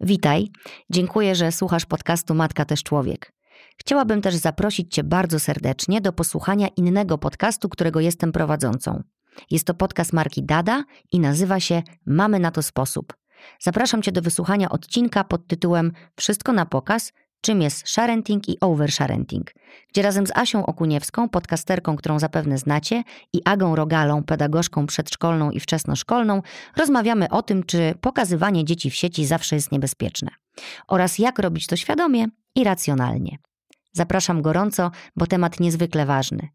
Witaj, dziękuję, że słuchasz podcastu Matka też Człowiek. Chciałabym też zaprosić Cię bardzo serdecznie do posłuchania innego podcastu, którego jestem prowadzącą. Jest to podcast marki Dada i nazywa się Mamy na to sposób. Zapraszam Cię do wysłuchania odcinka pod tytułem Wszystko na pokaz czym jest sharenting i oversharenting, gdzie razem z Asią Okuniewską, podcasterką, którą zapewne znacie, i Agą Rogalą, pedagogzką przedszkolną i wczesnoszkolną, rozmawiamy o tym, czy pokazywanie dzieci w sieci zawsze jest niebezpieczne oraz jak robić to świadomie i racjonalnie. Zapraszam gorąco, bo temat niezwykle ważny.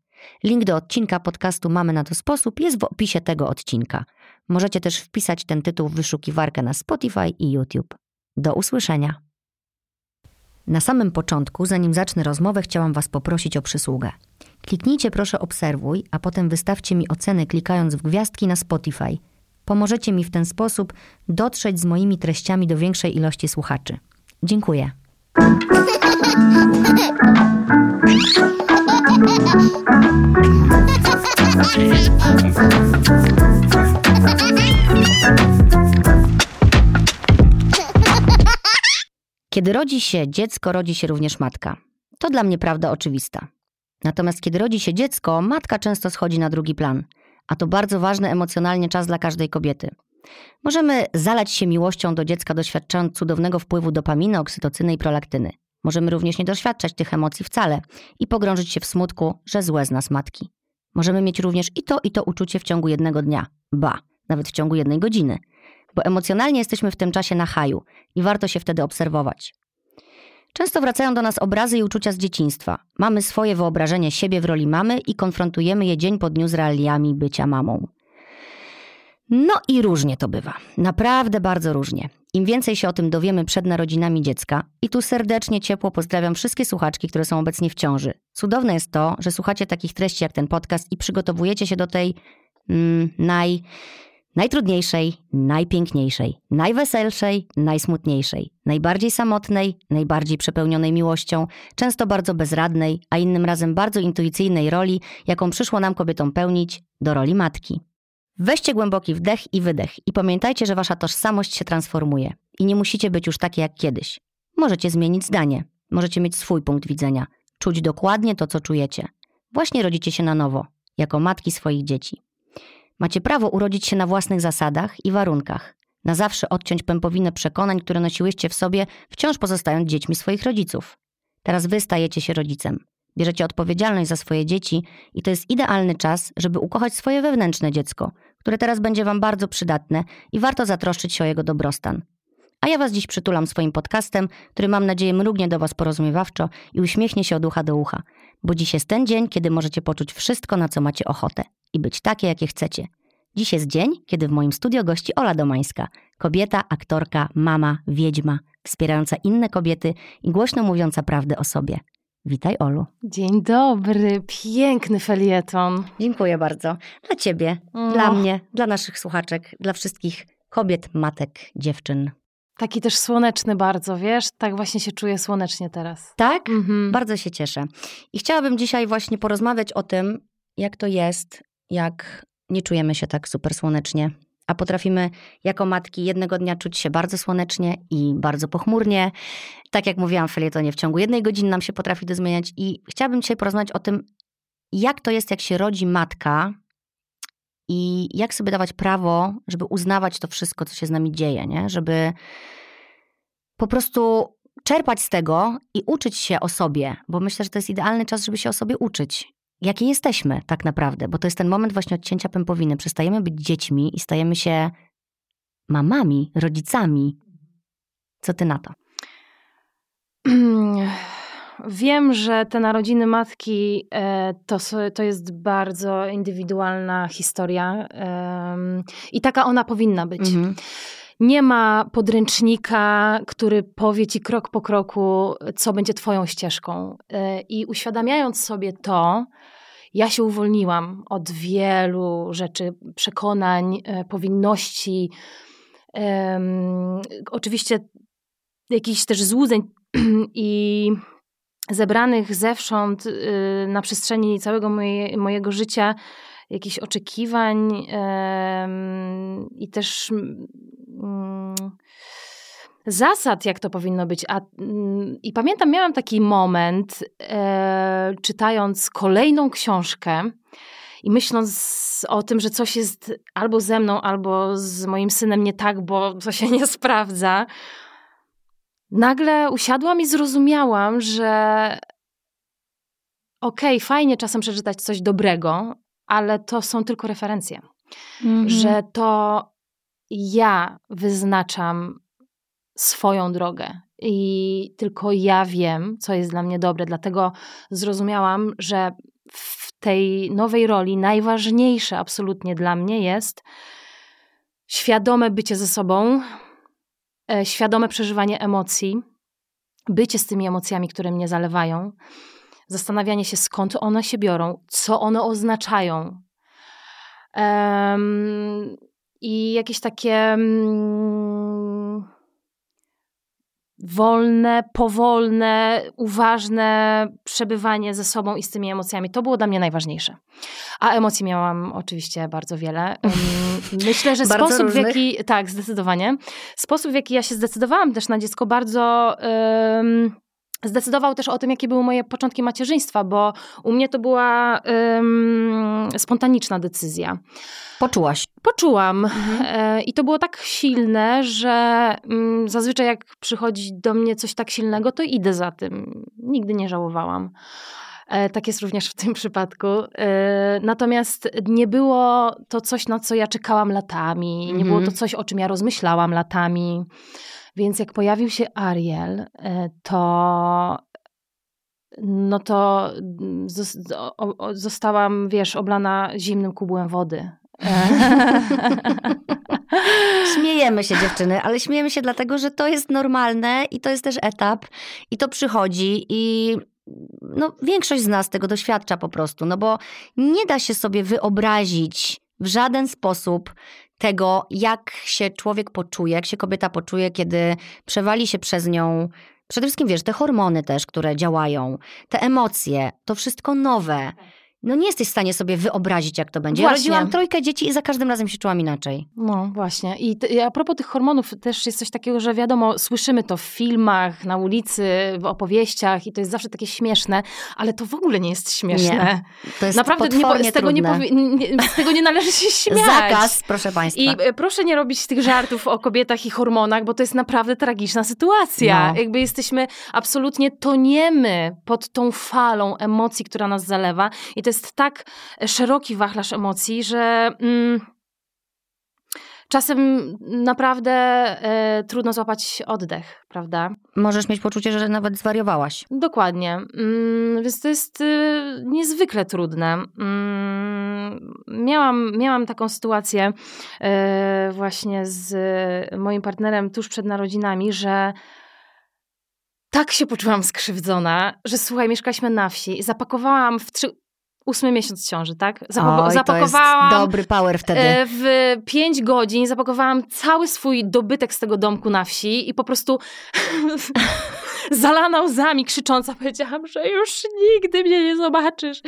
Link do odcinka podcastu Mamy na to sposób jest w opisie tego odcinka. Możecie też wpisać ten tytuł w wyszukiwarkę na Spotify i YouTube. Do usłyszenia. Na samym początku, zanim zacznę rozmowę, chciałam Was poprosić o przysługę. Kliknijcie proszę obserwuj, a potem wystawcie mi oceny klikając w gwiazdki na Spotify. Pomożecie mi w ten sposób dotrzeć z moimi treściami do większej ilości słuchaczy. Dziękuję. Kiedy rodzi się dziecko, rodzi się również matka. To dla mnie prawda oczywista. Natomiast kiedy rodzi się dziecko, matka często schodzi na drugi plan, a to bardzo ważny emocjonalnie czas dla każdej kobiety. Możemy zalać się miłością do dziecka, doświadczając cudownego wpływu dopaminy, oksytocyny i prolaktyny. Możemy również nie doświadczać tych emocji wcale i pogrążyć się w smutku, że złe z nas matki. Możemy mieć również i to, i to uczucie w ciągu jednego dnia. Ba, nawet w ciągu jednej godziny – bo emocjonalnie jesteśmy w tym czasie na haju i warto się wtedy obserwować. Często wracają do nas obrazy i uczucia z dzieciństwa. Mamy swoje wyobrażenie siebie w roli mamy i konfrontujemy je dzień po dniu z realiami bycia mamą. No i różnie to bywa. Naprawdę bardzo różnie. Im więcej się o tym dowiemy przed narodzinami dziecka, i tu serdecznie, ciepło pozdrawiam wszystkie słuchaczki, które są obecnie w ciąży. Cudowne jest to, że słuchacie takich treści jak ten podcast i przygotowujecie się do tej mm, naj Najtrudniejszej, najpiękniejszej, najweselszej, najsmutniejszej, najbardziej samotnej, najbardziej przepełnionej miłością, często bardzo bezradnej, a innym razem bardzo intuicyjnej roli, jaką przyszło nam kobietom pełnić, do roli matki. Weźcie głęboki wdech i wydech i pamiętajcie, że wasza tożsamość się transformuje i nie musicie być już takie jak kiedyś. Możecie zmienić zdanie, możecie mieć swój punkt widzenia, czuć dokładnie to, co czujecie. Właśnie rodzicie się na nowo, jako matki swoich dzieci. Macie prawo urodzić się na własnych zasadach i warunkach. Na zawsze odciąć pępowinę przekonań, które nosiłyście w sobie, wciąż pozostając dziećmi swoich rodziców. Teraz wy stajecie się rodzicem. Bierzecie odpowiedzialność za swoje dzieci i to jest idealny czas, żeby ukochać swoje wewnętrzne dziecko, które teraz będzie wam bardzo przydatne i warto zatroszczyć się o jego dobrostan. A ja was dziś przytulam swoim podcastem, który mam nadzieję mrugnie do was porozumiewawczo i uśmiechnie się od ucha do ucha, bo dziś jest ten dzień, kiedy możecie poczuć wszystko, na co macie ochotę i być takie, jakie chcecie. Dziś jest dzień, kiedy w moim studio gości Ola Domańska, kobieta, aktorka, mama, wiedźma, wspierająca inne kobiety i głośno mówiąca prawdę o sobie. Witaj, Olu. Dzień dobry, piękny felieton. Dziękuję bardzo. Dla ciebie, dla mnie, dla naszych słuchaczek, dla wszystkich kobiet, matek, dziewczyn. Taki też słoneczny bardzo, wiesz? Tak właśnie się czuję słonecznie teraz. Tak? Mhm. Bardzo się cieszę. I chciałabym dzisiaj właśnie porozmawiać o tym, jak to jest jak nie czujemy się tak super słonecznie, a potrafimy jako matki jednego dnia czuć się bardzo słonecznie i bardzo pochmurnie. Tak jak mówiłam w felietonie, w ciągu jednej godziny nam się potrafi to zmieniać i chciałabym dzisiaj porozmawiać o tym, jak to jest, jak się rodzi matka i jak sobie dawać prawo, żeby uznawać to wszystko, co się z nami dzieje, nie? Żeby po prostu czerpać z tego i uczyć się o sobie, bo myślę, że to jest idealny czas, żeby się o sobie uczyć jakie jesteśmy tak naprawdę, bo to jest ten moment właśnie odcięcia pępowiny. Przestajemy być dziećmi i stajemy się mamami, rodzicami. Co ty na to? Wiem, że te narodziny matki e, to, to jest bardzo indywidualna historia i taka ona powinna być. Mhm. Nie ma podręcznika, który powie ci krok po kroku, co będzie Twoją ścieżką. E, I uświadamiając sobie to, ja się uwolniłam od wielu rzeczy, przekonań, e, powinności, um, oczywiście jakichś też złudzeń i zebranych zewsząd y, na przestrzeni całego moje, mojego życia jakichś oczekiwań i też mm, zasad, jak to powinno być. A, mm, I pamiętam, miałam taki moment, e, czytając kolejną książkę i myśląc o tym, że coś jest albo ze mną, albo z moim synem nie tak, bo to się nie sprawdza, nagle usiadłam i zrozumiałam, że okej, okay, fajnie czasem przeczytać coś dobrego, ale to są tylko referencje. Mm -hmm. Że to ja wyznaczam swoją drogę i tylko ja wiem, co jest dla mnie dobre. Dlatego zrozumiałam, że w tej nowej roli najważniejsze absolutnie dla mnie jest świadome bycie ze sobą, e, świadome przeżywanie emocji, bycie z tymi emocjami, które mnie zalewają, zastanawianie się, skąd one się biorą, co one oznaczają. Um, I jakieś takie. Um, wolne, powolne, uważne przebywanie ze sobą i z tymi emocjami. To było dla mnie najważniejsze. A emocji miałam oczywiście bardzo wiele. Myślę, że sposób różnych. w jaki, tak, zdecydowanie. Sposób w jaki ja się zdecydowałam też na dziecko bardzo... Um, zdecydował też o tym, jakie były moje początki macierzyństwa, bo u mnie to była um, spontaniczna decyzja. Poczułaś? Poczułam. Mhm. E, I to było tak silne, że um, zazwyczaj jak przychodzi do mnie coś tak silnego, to idę za tym. Nigdy nie żałowałam. E, tak jest również w tym przypadku. E, natomiast nie było to coś, na co ja czekałam latami. Nie mhm. było to coś, o czym ja rozmyślałam latami. Więc jak pojawił się Ariel, e, to no to zostałam, wiesz, oblana zimnym kubłem wody. śmiejemy się dziewczyny, ale śmiejemy się dlatego, że to jest normalne i to jest też etap i to przychodzi i no, większość z nas tego doświadcza po prostu, no bo nie da się sobie wyobrazić w żaden sposób tego, jak się człowiek poczuje, jak się kobieta poczuje, kiedy przewali się przez nią Przede wszystkim wiesz, te hormony też, które działają, te emocje, to wszystko nowe no nie jesteś w stanie sobie wyobrazić, jak to będzie. Właśnie. Ja rodziłam trójkę dzieci i za każdym razem się czułam inaczej. No właśnie. I, t- a propos tych hormonów, też jest coś takiego, że wiadomo, słyszymy to w filmach, na ulicy, w opowieściach i to jest zawsze takie śmieszne, ale to w ogóle nie jest śmieszne. Nie. To jest Naprawdę nie, z, tego nie, nie, z tego nie należy się śmiać. Zakaz, proszę Państwa. I e, proszę nie robić tych żartów o kobietach i hormonach, bo to jest naprawdę tragiczna sytuacja. No. Jakby jesteśmy absolutnie toniemy pod tą falą emocji, która nas zalewa i to jest tak szeroki wachlarz emocji, że mm, czasem naprawdę e, trudno złapać oddech, prawda? Możesz mieć poczucie, że nawet zwariowałaś. Dokładnie. Mm, więc to jest y, niezwykle trudne. Mm, miałam, miałam taką sytuację y, właśnie z moim partnerem tuż przed narodzinami, że tak się poczułam skrzywdzona, że słuchaj, mieszkaliśmy na wsi i zapakowałam w trzy, ósmy miesiąc ciąży, tak? Zapako- Oj, zapakowałam. dobry power wtedy. E, w pięć godzin zapakowałam cały swój dobytek z tego domku na wsi i po prostu zalana łzami, krzycząca, powiedziałam, że już nigdy mnie nie zobaczysz.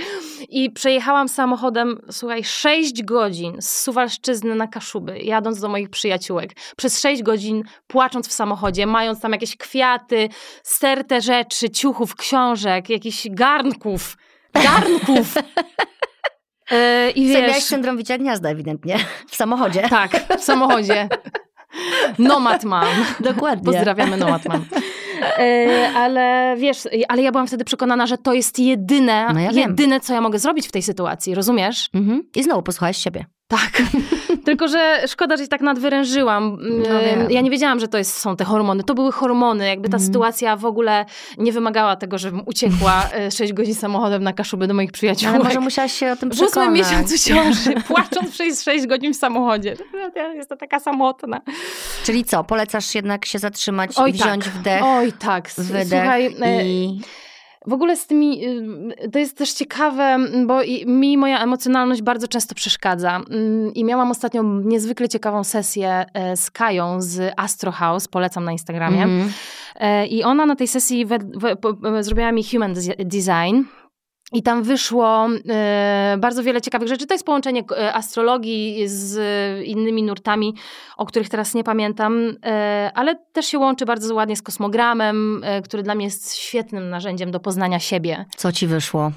I przejechałam samochodem, słuchaj, sześć godzin z Suwalszczyzny na Kaszuby, jadąc do moich przyjaciółek. Przez sześć godzin płacząc w samochodzie, mając tam jakieś kwiaty, sterte rzeczy, ciuchów, książek, jakichś garnków garnków. Yy, I wiesz... Miałeś syndrom wicia gniazda ewidentnie. W samochodzie. Tak, w samochodzie. Nomad mam. Dokładnie. Pozdrawiamy Nomad mam. Yy, ale wiesz, ale ja byłam wtedy przekonana, że to jest jedyne, no ja jedyne, co ja mogę zrobić w tej sytuacji, rozumiesz? Mhm. I znowu posłuchałaś siebie. Tak. Tylko, że szkoda, że się tak nadwyrężyłam. No ja nie wiedziałam, że to jest, są te hormony. To były hormony. Jakby ta mm. sytuacja w ogóle nie wymagała tego, żebym uciekła 6 e, godzin samochodem na Kaszuby do moich przyjaciół. Ale może musiałaś się o tym przekonać. W ósmym miesiącu ciąży, płacąc przez 6 godzin w samochodzie. Jest to taka samotna. Czyli co? Polecasz jednak się zatrzymać Oj, i wziąć tak. wdech? Oj tak. Wydech Słuchaj, e, i... W ogóle z tymi, y, to jest też ciekawe, bo mi moja emocjonalność bardzo często przeszkadza. Mm, I miałam ostatnio niezwykle ciekawą sesję e, z Kają z Astro House, polecam na Instagramie. Mm. I ona na tej sesji we, we, zrobiła mi human design. I tam wyszło e, bardzo wiele ciekawych rzeczy. To jest połączenie e, astrologii z innymi nurtami, o których teraz nie pamiętam, e, ale też się łączy bardzo ładnie z kosmogramem, e, który dla mnie jest świetnym narzędziem do poznania siebie. Co ci wyszło?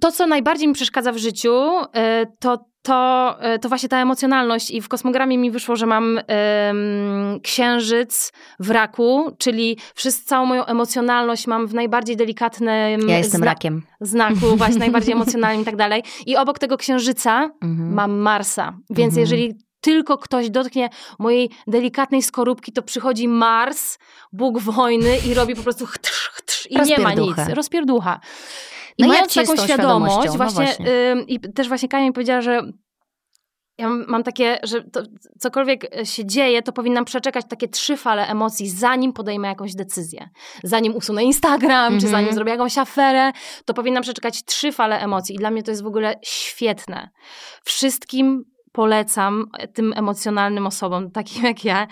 To, co najbardziej mi przeszkadza w życiu, e, to to, e, to właśnie ta emocjonalność i w kosmogramie mi wyszło, że mam um, księżyc w raku, czyli wszyscy, całą moją emocjonalność mam w najbardziej delikatnym ja jestem zna rakiem. znaku, właśnie najbardziej emocjonalnym i tak dalej. I obok tego księżyca mhm. mam Marsa, więc mhm. jeżeli tylko ktoś dotknie mojej delikatnej skorupki, to przychodzi Mars, Bóg wojny i robi po prostu chtr, chtr, i nie ma nic. Rozpierducha. I no mając taką świadomość, no właśnie, właśnie. Yy, i też właśnie Kaja mi powiedziała, że ja mam takie, że to, cokolwiek się dzieje, to powinnam przeczekać takie trzy fale emocji, zanim podejmę jakąś decyzję. Zanim usunę Instagram, mm -hmm. czy zanim mhm. zrobię jakąś aferę, to powinnam przeczekać trzy fale emocji. I dla mnie to jest w ogóle świetne. Wszystkim polecam tym emocjonalnym osobom, takim jak ja,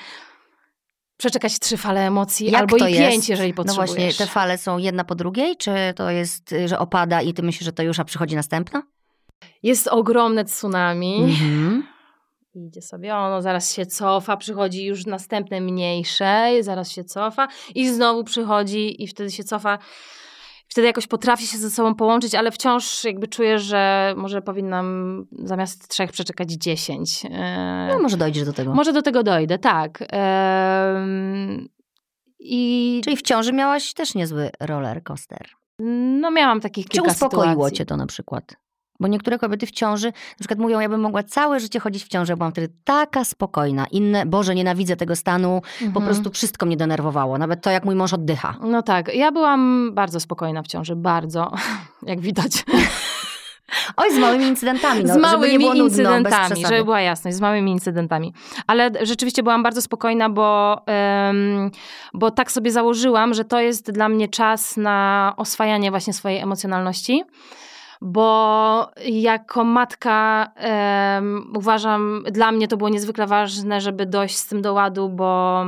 przeczekać trzy fale emocji, Jak albo i jest? pięć, jeżeli potrzebujesz. No właśnie, te fale są jedna po drugiej, czy to jest, że opada i ty myślisz, że to już, a przychodzi następna? Jest ogromne tsunami. Mhm. Idzie sobie, ono zaraz się cofa, przychodzi już następne mniejsze, zaraz się cofa i znowu przychodzi i wtedy się cofa wtedy jakoś potrafię się ze sobą połączyć, ale wciąż jakby czuję, że może powinnam zamiast trzech przeczekać dziesięć. E, no może dojdziesz do tego. Może do tego dojdę, tak. I... Czyli w ciąży miałaś też niezły roller coaster. No miałam takich Czy kilka uspokoiło sytuacji. cię to na przykład? Bo niektóre kobiety w ciąży na przykład mówią, ja bym mogła całe życie chodzić w ciąży, byłam wtedy taka spokojna. Inne, Boże, nienawidzę tego stanu, mhm. po prostu wszystko mnie denerwowało. Nawet to, jak mój mąż oddycha. No tak, ja byłam bardzo spokojna w ciąży, bardzo, jak widać. Oj, z małymi incydentami. No, z małymi żeby nudno, incydentami, żeby była jasność, z małymi incydentami. Ale rzeczywiście byłam bardzo spokojna, bo, um, bo tak sobie założyłam, że to jest dla mnie czas na oswajanie właśnie swojej emocjonalności bo jako matka um, uważam, dla mnie to było niezwykle ważne, żeby dojść z tym do ładu, bo,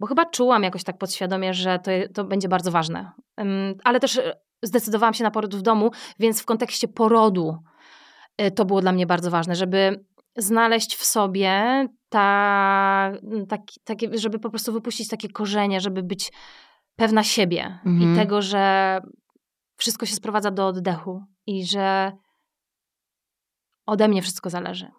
bo chyba czułam jakoś tak podświadomie, że to, to będzie bardzo ważne. Um, ale też zdecydowałam się na poród w domu, więc w kontekście porodu y, to było dla mnie bardzo ważne, żeby znaleźć w sobie ta, takie, żeby po prostu wypuścić takie korzenie, żeby być pewna siebie mhm. i tego, że wszystko się sprowadza do oddechu i że ode mnie wszystko zależy.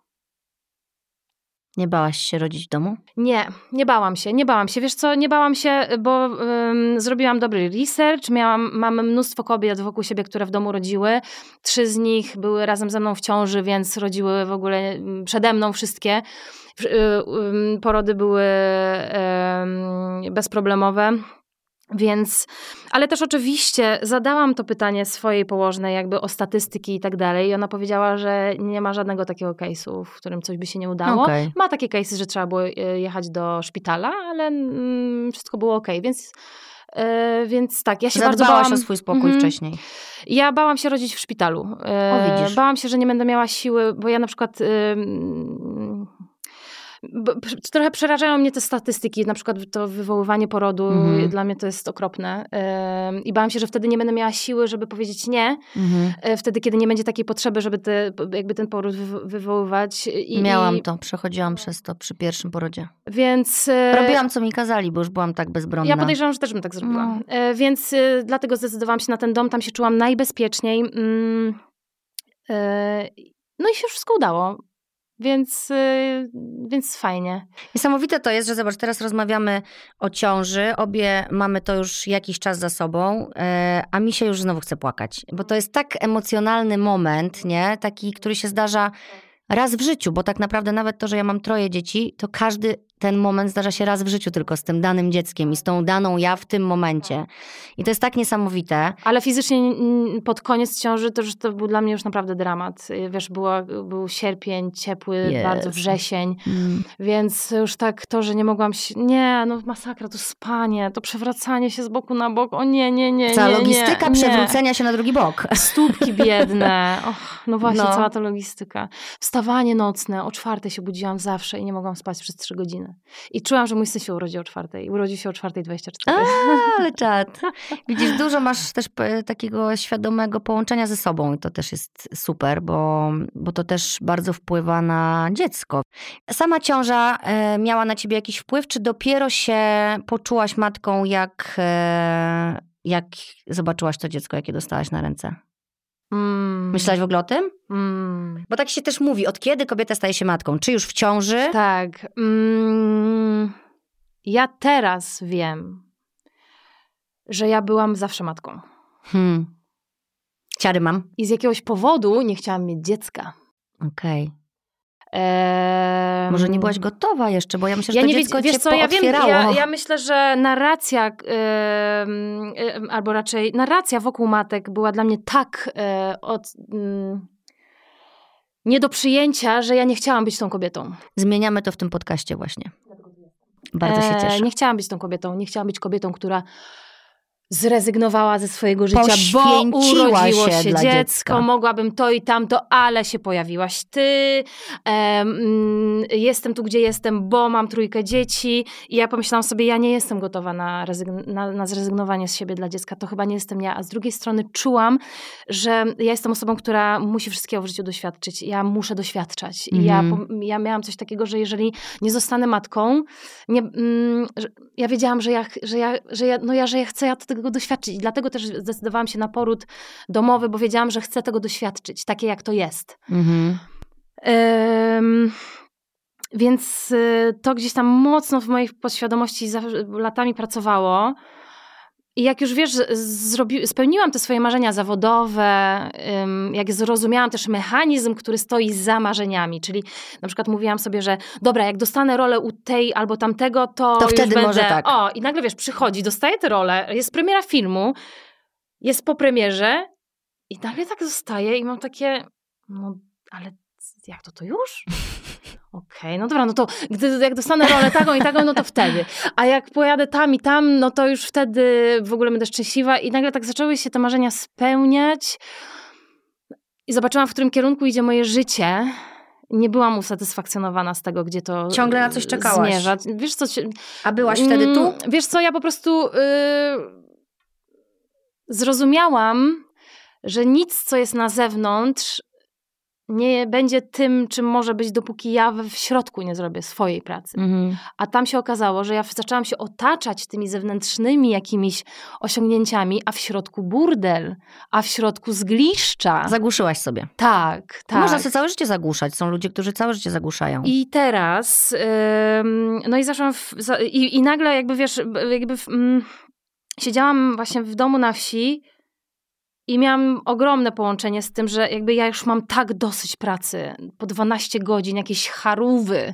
Nie bałaś się rodzić w domu? Nie, nie bałam się, nie bałam się. Wiesz co, nie bałam się, bo um, zrobiłam dobry research, miałam, mam mnóstwo kobiet wokół siebie, które w domu rodziły. Trzy z nich były razem ze mną w ciąży, więc rodziły w ogóle przede mną wszystkie. Y, porody były bezproblemowe. Więc, ale też oczywiście zadałam to pytanie swojej położnej, jakby o statystyki i tak dalej. I ona powiedziała, że nie ma żadnego takiego case'u, w którym coś by się nie udało. Okay. Ma takie case'y, że trzeba było e, jechać do szpitala, ale mm, wszystko było ok. Więc, yy, więc tak, ja się Zadbałaś bardzo bałam. o swój spokój mm, wcześniej. Ja bałam się rodzić w szpitalu. Yy, o, widzisz. Bałam się, że nie będę miała siły, bo ja na przykład. Yy, trochę przerażają mnie te statystyki, na przykład to wywoływanie porodu, mhm. dla mnie to jest okropne. I bałam się, że wtedy nie będę miała siły, żeby powiedzieć nie, mhm. E, wtedy, kiedy nie będzie takiej potrzeby, żeby te, jakby ten poród wywoływać. I, Miałam to, przechodziłam przez to przy pierwszym porodzie. Więc... E, Robiłam, co mi kazali, bo już byłam tak bezbronna. Ja podejrzewam, że też bym tak zrobiła. No. E, więc dlatego zdecydowałam się na ten dom, tam się czułam najbezpieczniej. Mm, no i się wszystko udało. Więc, yy, więc fajnie. Niesamowite to jest, że zobacz, teraz rozmawiamy o ciąży, obie mamy to już jakiś czas za sobą, yy, a mi się już znowu chce płakać, bo to jest tak emocjonalny moment, nie? Taki, który się zdarza raz w życiu, bo tak naprawdę nawet to, że ja mam troje dzieci, to każdy ten moment zdarza się raz w życiu tylko z tym danym dzieckiem i z tą daną ja w tym momencie. I to jest tak niesamowite. Ale fizycznie pod koniec ciąży to już to był dla mnie już naprawdę dramat. Wiesz, była, był sierpień, ciepły, yes. bardzo wrzesień, mm. więc już tak to, że nie mogłam się... Nie, no masakra, to spanie, to przewracanie się z boku na bok. O nie, nie, nie, Cała nie, logistyka nie, przewrócenia się na drugi bok. Stópki biedne. Och, no właśnie, no. cała ta logistyka. Wstawanie nocne, o czwartej się budziłam zawsze i nie mogłam spać przez trzy godziny. I czułam, że mój syn się urodził o czwartej. Urodził się o czwartej 24. A, ale czad. Widzisz, dużo masz też takiego świadomego połączenia ze sobą i to też jest super, bo, bo to też bardzo wpływa na dziecko. Sama ciąża e, miała na ciebie jakiś wpływ, czy dopiero się poczułaś matką, jak, e, jak zobaczyłaś to dziecko, jakie dostałaś na ręce? Mm. Myślałaś w ogóle o tym? Mm. Bo tak się też mówi, od kiedy kobieta staje się matką? Czy już w ciąży? Tak. Mm. Ja teraz wiem, że ja byłam zawsze matką. Hmm. Ciary mam. I z jakiegoś powodu nie chciałam mieć dziecka. Okej. Okay. Może nie byłaś gotowa jeszcze, bo ja myślę, że ja to nie dziecko wiesz, co, ja wiem, ja, ja, myślę, że narracja, yy, yy, albo raczej narracja wokół matek była dla mnie tak yy, od, mm, nie do przyjęcia, że ja nie chciałam być tą kobietą. Zmieniamy to w tym podcaście właśnie. Bardzo się cieszę. Nie chciałam być tą kobietą, nie chciałam być kobietą, która zrezygnowała ze swojego życia, bo urodziło się, się dziecko, dziecka. mogłabym to i tamto, ale się pojawiłaś ty, um, jestem tu, gdzie jestem, bo mam trójkę dzieci. I ja pomyślałam sobie, ja nie jestem gotowa na, na, na zrezygnowanie z siebie dla dziecka, to chyba nie jestem ja, a z drugiej strony czułam, że ja jestem osobą, która musi wszystkiego w życiu doświadczyć, ja muszę doświadczać. I ja, mhm. ja miałam coś takiego, że jeżeli nie zostanę matką, nie, mm, ja wiedziałam, że ja, że ja, że ja, no ja, że ja chcę ja tego tego doświadczyć. I dlatego też zdecydowałam się na poród domowy, bo wiedziałam, że chcę tego doświadczyć, takie jak to jest. Mhm. Um, więc y, to gdzieś tam mocno w mojej podświadomości latami pracowało. I jak już wiesz, zrobi, spełniłam te swoje marzenia zawodowe, jak zrozumiałam też mechanizm, który stoi za marzeniami, czyli na przykład mówiłam sobie, że dobra, jak dostanę rolę u tej albo tamtego, to, to wtedy będę... może tak. O, i nagle wiesz, przychodzi, dostaje tę rolę, jest premiera filmu, jest po premierze i nagle tak zostaje i mam takie, no ale jak to to już? Okej, okay, no dobra, no to gdy jak dostanę rolę taką i taką, no to wtedy. A jak pojadę tam i tam, no to już wtedy w ogóle będę szczęśliwa. I nagle tak zaczęły się te marzenia spełniać. I zobaczyłam, w którym kierunku idzie moje życie. Nie byłam usatysfakcjonowana z tego, gdzie to Ciągle na coś czekałaś. zmierza. Wiesz co... A byłaś wtedy tu? Mm, wiesz co, ja po prostu... Yy, zrozumiałam, że nic, co jest na zewnątrz, nie będzie tym, czym może być, dopóki ja w środku nie zrobię swojej pracy. Mhm. A tam się okazało, że ja zaczęłam się otaczać tymi zewnętrznymi jakimiś osiągnięciami, a w środku burdel, a w środku zgliszcza. Zagłuszyłaś sobie. Tak, tak. Można sobie całe życie zagłuszać. Są ludzie, którzy całe życie zagłuszają. I teraz, no i zaczęłam, w, i, i, nagle jakby wiesz, jakby w, mm, siedziałam właśnie w domu na wsi i miałam ogromne połączenie z tym, że jakby ja już mam tak dosyć pracy. Po 12 godzin, jakieś charówy.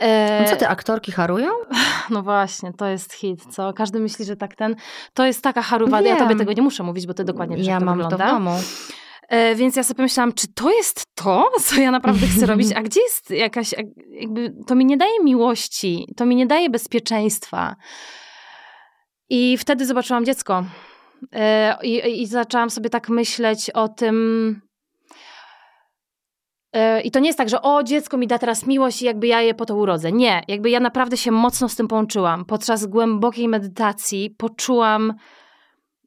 E... Co te aktorki harują? No właśnie, to jest hit, co? Każdy myśli, że tak ten... To jest taka charuwa, Wiem. ja tobie tego nie muszę mówić, bo ty dokładnie wiesz, ja jak to mam wygląda. to w domu. E, więc ja sobie pomyślałam, czy to jest to, co ja naprawdę chcę robić, a gdzie jest jakaś, jakby, to mi nie daje miłości, to mi nie daje bezpieczeństwa. I wtedy zobaczyłam dziecko. E, I, I zaczęłam sobie tak myśleć o tym. E, I to nie jest tak, że o, dziecko mi da teraz miłość i jakby ja je po to urodzę. Nie, jakby ja naprawdę się mocno z tym połączyłam. Podczas głębokiej medytacji poczułam,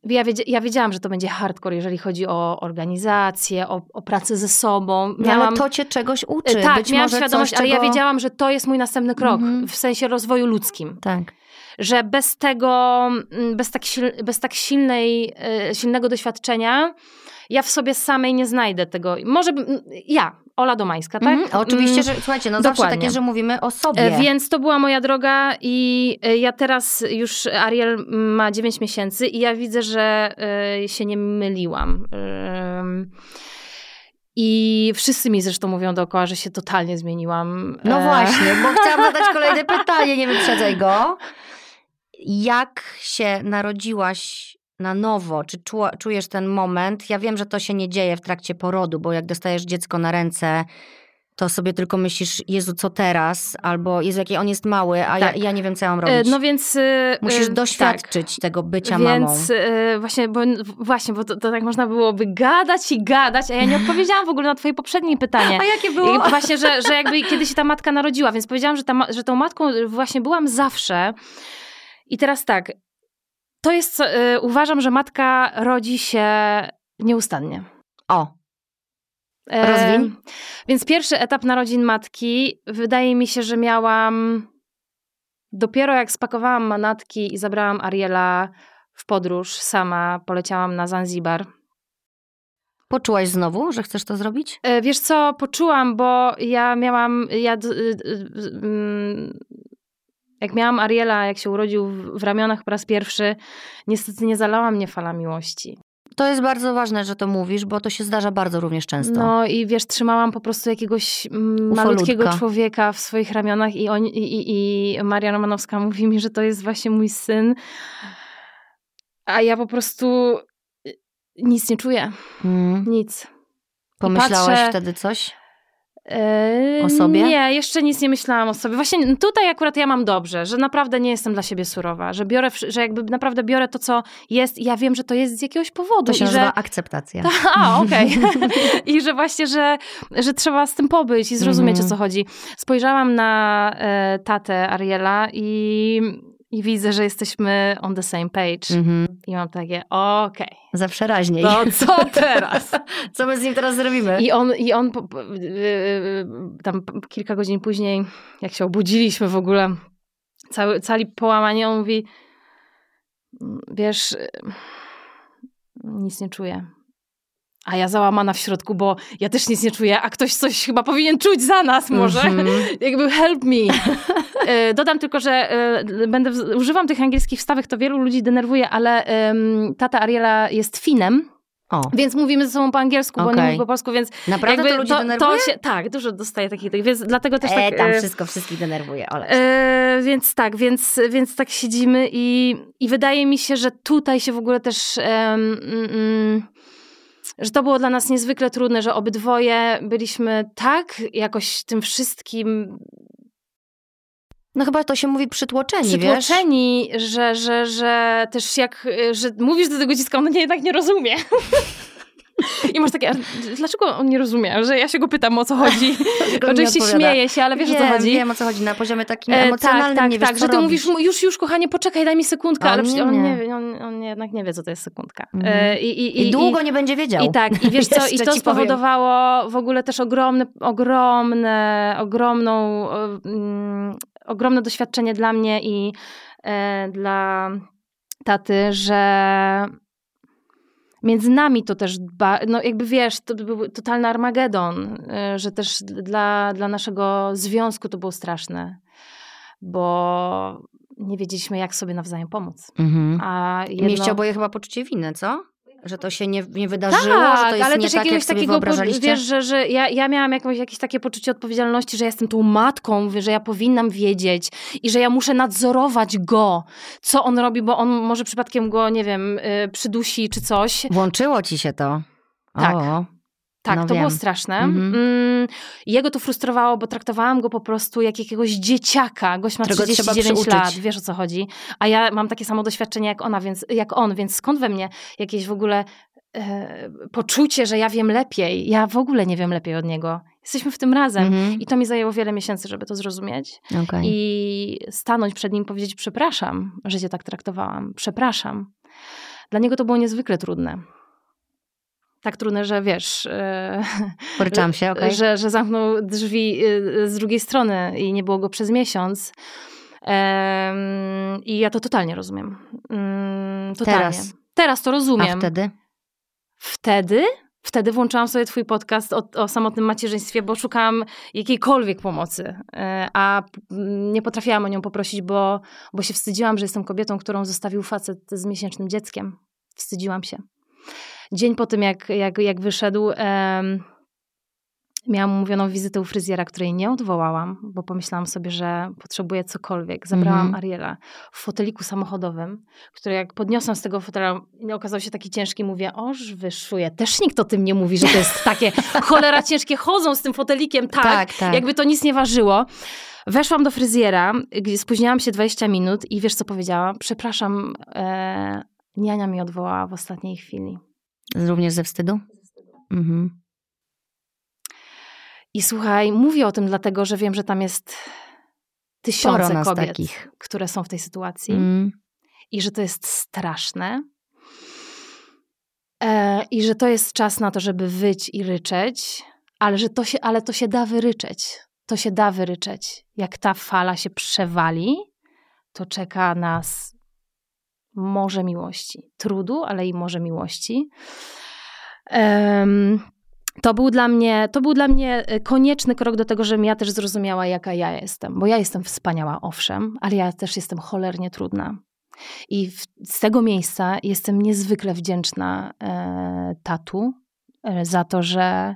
ja, wiedzia, ja wiedziałam, że to będzie hardcore, jeżeli chodzi o organizację, o, o pracę ze sobą. Miałam, ale to cię czegoś uczy. Tak, Być miałam świadomość, coś, ale czego... ja wiedziałam, że to jest mój następny krok -hmm. w sensie rozwoju ludzkim. Tak że bez tego, mm, bez tak, bez tak silnej, e, silnego doświadczenia, ja w sobie samej nie znajdę tego. Może ja, Ola Domańska, tak? Mm, oczywiście, że słuchajcie, no Dokładnie. zawsze takie, że mówimy o sobie. E, więc to była moja droga i e, ja teraz już Ariel ma 9 miesięcy i ja widzę, że się nie myliłam. I wszyscy mi zresztą mówią dookoła, że się totalnie zmieniłam. No właśnie, bo chciałam zadać kolejne pytanie, nie wyprzedzaj go jak się narodziłaś na nowo? Czy czujesz ten moment? Ja wiem, że to się nie dzieje w trakcie porodu, bo jak dostajesz dziecko na ręce, to sobie tylko myślisz, Jezu, co teraz? Albo Jezu, jaki on jest mały, a Tak. ja, ja nie wiem, co ja mam E, robić. No więc... e, Musisz e, doświadczyć tego bycia tak. mamą. Więc e, właśnie, bo, właśnie, bo to, to tak można byłoby gadać i gadać, a ja nie odpowiedziałam w ogóle na twoje poprzednie pytanie. A jakie I było? właśnie, że, że jakby kiedy się ta matka narodziła, więc powiedziałam, że, ta, że tą matką właśnie byłam zawsze. I teraz tak, to jest, co- y, uważam, że matka rodzi się nieustannie. O, E, Rozwiń. Więc pierwszy etap narodzin matki, wydaje mi się, że miałam dopiero jak spakowałam manatki i zabrałam Ariela w podróż sama, poleciałam na Zanzibar. poczułaś znowu, że chcesz to zrobić? E, Wiesz co, poczułam, bo ja miałam, ja, mm, jak miałam Ariela, jak się urodził w, ramionach po raz pierwszy, niestety nie zalała mnie fala miłości. To jest bardzo ważne, że to mówisz, bo to się zdarza bardzo również często. No i wiesz, trzymałam po prostu jakiegoś mm, Ufolutka. malutkiego człowieka w swoich ramionach i, on, i, i, i Maria Romanowska mówi mi, że to jest właśnie mój syn, a ja po prostu y, nic nie czuję, Mm. nic. Pomyślałaś patrzę- wtedy coś? O sobie? Nie, jeszcze nic nie myślałam o sobie. Właśnie tutaj akurat ja mam dobrze, że naprawdę nie jestem dla siebie surowa, że biorę, że jakby naprawdę biorę to, co jest i ja wiem, że to jest z jakiegoś powodu. To się i że... nazywa akceptacja. A, okej. I że właśnie, że, że trzeba z tym pobyć i zrozumieć, Mhm. o co chodzi. Spojrzałam na e, tatę Ariela i, i widzę, że jesteśmy on the same page. Mhm. I mam takie, okej, Zawsze raźniej. to co teraz? Co my z nim teraz zrobimy? I on, i on po, yy, yy, tam kilka godzin później, jak się obudziliśmy w ogóle, cały, cali połamanie, on mówi, wiesz, yy, nic nie czuję. A ja załamana w środku, bo ja też nic nie czuję, a ktoś coś chyba powinien czuć za nas może. Mhm. Jakby help me. E, Dodam tylko, że e, będę, używam tych angielskich wstawek, to wielu ludzi denerwuje, ale em, tata Ariela jest Finem, O, więc mówimy ze sobą po angielsku, bo nie Okej. mówi po polsku, więc naprawdę jakby to ludzi denerwuje? się, tak, dużo dostaję takich, więc dlatego też e, tak... tam e, wszystko wszystkich denerwuje, Ola. e, więc tak, więc, więc tak siedzimy i, i wydaje mi się, że tutaj się w ogóle też... em, mm, mm, że to było dla nas niezwykle trudne, że obydwoje byliśmy tak jakoś tym wszystkim No chyba to się mówi przytłoczeni, wiesz? przytłoczeni, że, że, że też jak, że mówisz do tego dziecka, ono nie, jednak nie rozumie. I masz takie, "A dlaczego on nie rozumie? Że ja się go pytam, o co chodzi. Oczywiście śmieję się, ale wiesz wiem, o co chodzi. Wiem, o co chodzi. Na poziomie takim E, emocjonalnym tak, tak, nie wiesz, tak, co że ty mówisz, mu, już, już kochanie, poczekaj, daj mi sekundkę, ale on przecież nie on nie wie, on, on jednak nie wie, co to jest sekundka. Mhm. E, i, i, I długo nie będzie wiedział. I tak, i wiesz co, i to ci powiem. spowodowało w ogóle też ogromne, ogromne, ogromną, e, mm, ogromne doświadczenie dla mnie i e, dla taty, że między nami to też, no jakby wiesz, to był totalny Armagedon, e, że też dla, dla naszego związku to było straszne, bo nie wiedzieliśmy, jak sobie nawzajem pomóc. Mhm. A jedno... Mieliście oboje chyba poczucie winy, co? Że to się nie, nie wydarzyło, że to jest ale nie też tak, jak jakiegoś takiego, wiesz, że, że ja, ja miałam jakieś, jakieś takie poczucie odpowiedzialności, że ja jestem tą matką, że ja powinnam wiedzieć i że ja muszę nadzorować go, co on robi, bo on może przypadkiem go, nie wiem, y, przydusi czy coś. Włączyło ci się to. Tak. O, Tak, No to wiem. było straszne. Mhm. Mm, jego to frustrowało, bo traktowałam go po prostu jak jakiegoś dzieciaka. Gość ma Którego trzeba 39 przyuczyć. lat, wiesz o co chodzi. A ja mam takie samo doświadczenie jak ona, więc jak on, więc skąd we mnie jakieś w ogóle e, poczucie, że ja wiem lepiej. Ja w ogóle nie wiem lepiej od niego. Jesteśmy w tym razem. Mhm. I to mi zajęło wiele miesięcy, żeby to zrozumieć. Okej. I stanąć przed nim powiedzieć: Przepraszam, że cię tak traktowałam. Przepraszam. Dla niego to było niezwykle trudne. Tak trudne, że wiesz. e, Poryczam się, okej. że, że zamknął drzwi y, z drugiej strony i nie było go przez miesiąc. I ja to totalnie rozumiem. Mm, totalnie. Teraz. Teraz to rozumiem. A wtedy? Wtedy? Wtedy włączyłam sobie twój podcast o, o samotnym macierzyństwie, bo szukałam jakiejkolwiek pomocy, e, a mm, nie potrafiłam o nią poprosić, bo, bo się wstydziłam, że jestem kobietą, którą zostawił facet z miesięcznym dzieckiem. Wstydziłam się. Dzień po tym, jak, jak, jak wyszedł, em, Miałam umówioną wizytę u fryzjera, której nie odwołałam, bo pomyślałam sobie, że potrzebuję cokolwiek. Zabrałam Mhm. Ariela w foteliku samochodowym, który jak podniosłam z tego fotela, okazał się taki ciężki, mówię, oż wyszuję. Też nikt o tym nie mówi, że to jest takie cholera ciężkie. Chodzą z tym fotelikiem tak, Tak, tak. jakby to nic nie ważyło. Weszłam do fryzjera, gdzie spóźniałam się 20 minut i wiesz co powiedziała? Przepraszam, e, niania mi odwołała w ostatniej chwili. Również ze wstydu? Mhm. I słuchaj, mówię o tym dlatego, że wiem, że tam jest tysiące kobiet, takich. które są w tej sytuacji Mm. i że to jest straszne. E, I że to jest czas na to, żeby wyć i ryczeć, ale, że to się, ale to się da wyryczeć. To się da wyryczeć. Jak ta fala się przewali, to czeka nas morze miłości. Trudu, ale i morze miłości. Em, to był, dla mnie, to był dla mnie e, konieczny krok do tego, żebym ja też zrozumiała, jaka ja jestem. Bo ja jestem wspaniała, owszem, ale ja też jestem cholernie trudna. I w, z tego miejsca jestem niezwykle wdzięczna e, tatu e, za to, że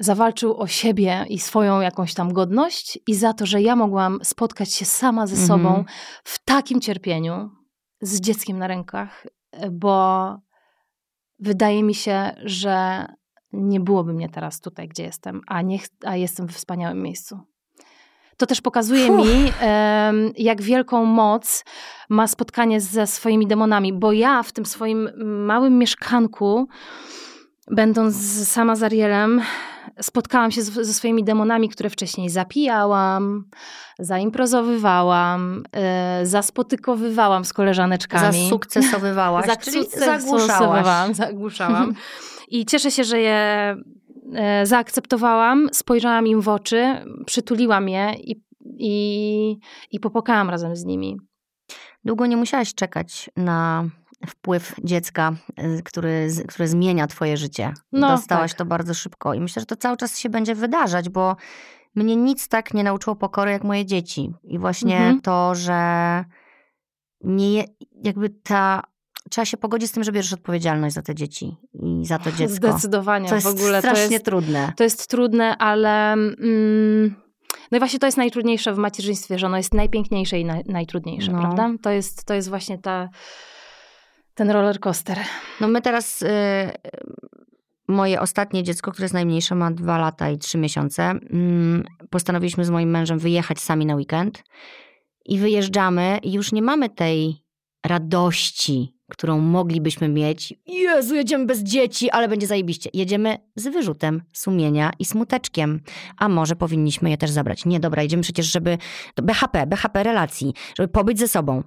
zawalczył o siebie i swoją jakąś tam godność i za to, że ja mogłam spotkać się sama ze Mhm. sobą w takim cierpieniu z dzieckiem na rękach, e, bo wydaje mi się, że nie byłoby mnie teraz tutaj, gdzie jestem, a, nie, a jestem w wspaniałym miejscu. To też pokazuje Fuh. mi, jak wielką moc ma spotkanie ze swoimi demonami, bo ja w tym swoim małym mieszkanku, będąc sama z Arielem, spotkałam się z, ze swoimi demonami, które wcześniej zapijałam, zaimprozowywałam, e, zaspotykowywałam z koleżaneczkami. Zasukcesowywałaś, czyli zagłuszałaś. Zagłuszałam, zagłuszałam. I cieszę się, że je e, zaakceptowałam, spojrzałam im w oczy, przytuliłam je i, i, i popłakałam razem z nimi. Długo nie musiałaś czekać na wpływ dziecka, y, który, który zmienia twoje życie. No, Dostałaś tak. to bardzo szybko i myślę, że to cały czas się będzie wydarzać, bo mnie nic tak nie nauczyło pokory jak moje dzieci. I właśnie Mhm. to, że nie, jakby ta... Trzeba się pogodzić z tym, że bierzesz odpowiedzialność za te dzieci i za to dziecko. Zdecydowanie To jest w ogóle. strasznie to jest, trudne. to jest trudne, ale... Mm, no i właśnie to jest najtrudniejsze w macierzyństwie, że ono jest najpiękniejsze i naj, najtrudniejsze, No. prawda? To jest, to jest właśnie ta, ten roller coaster. No my teraz, y, moje ostatnie dziecko, które jest najmniejsze, ma dwa lata i trzy miesiące. Mm, Postanowiliśmy z moim mężem wyjechać sami na weekend i wyjeżdżamy i już nie mamy tej radości, którą moglibyśmy mieć. Jezu, jedziemy bez dzieci, ale będzie zajebiście. Jedziemy z wyrzutem sumienia i smuteczkiem. A może powinniśmy je też zabrać. Nie, dobra, jedziemy przecież, żeby... BHP, BHP relacji, żeby pobyć ze sobą.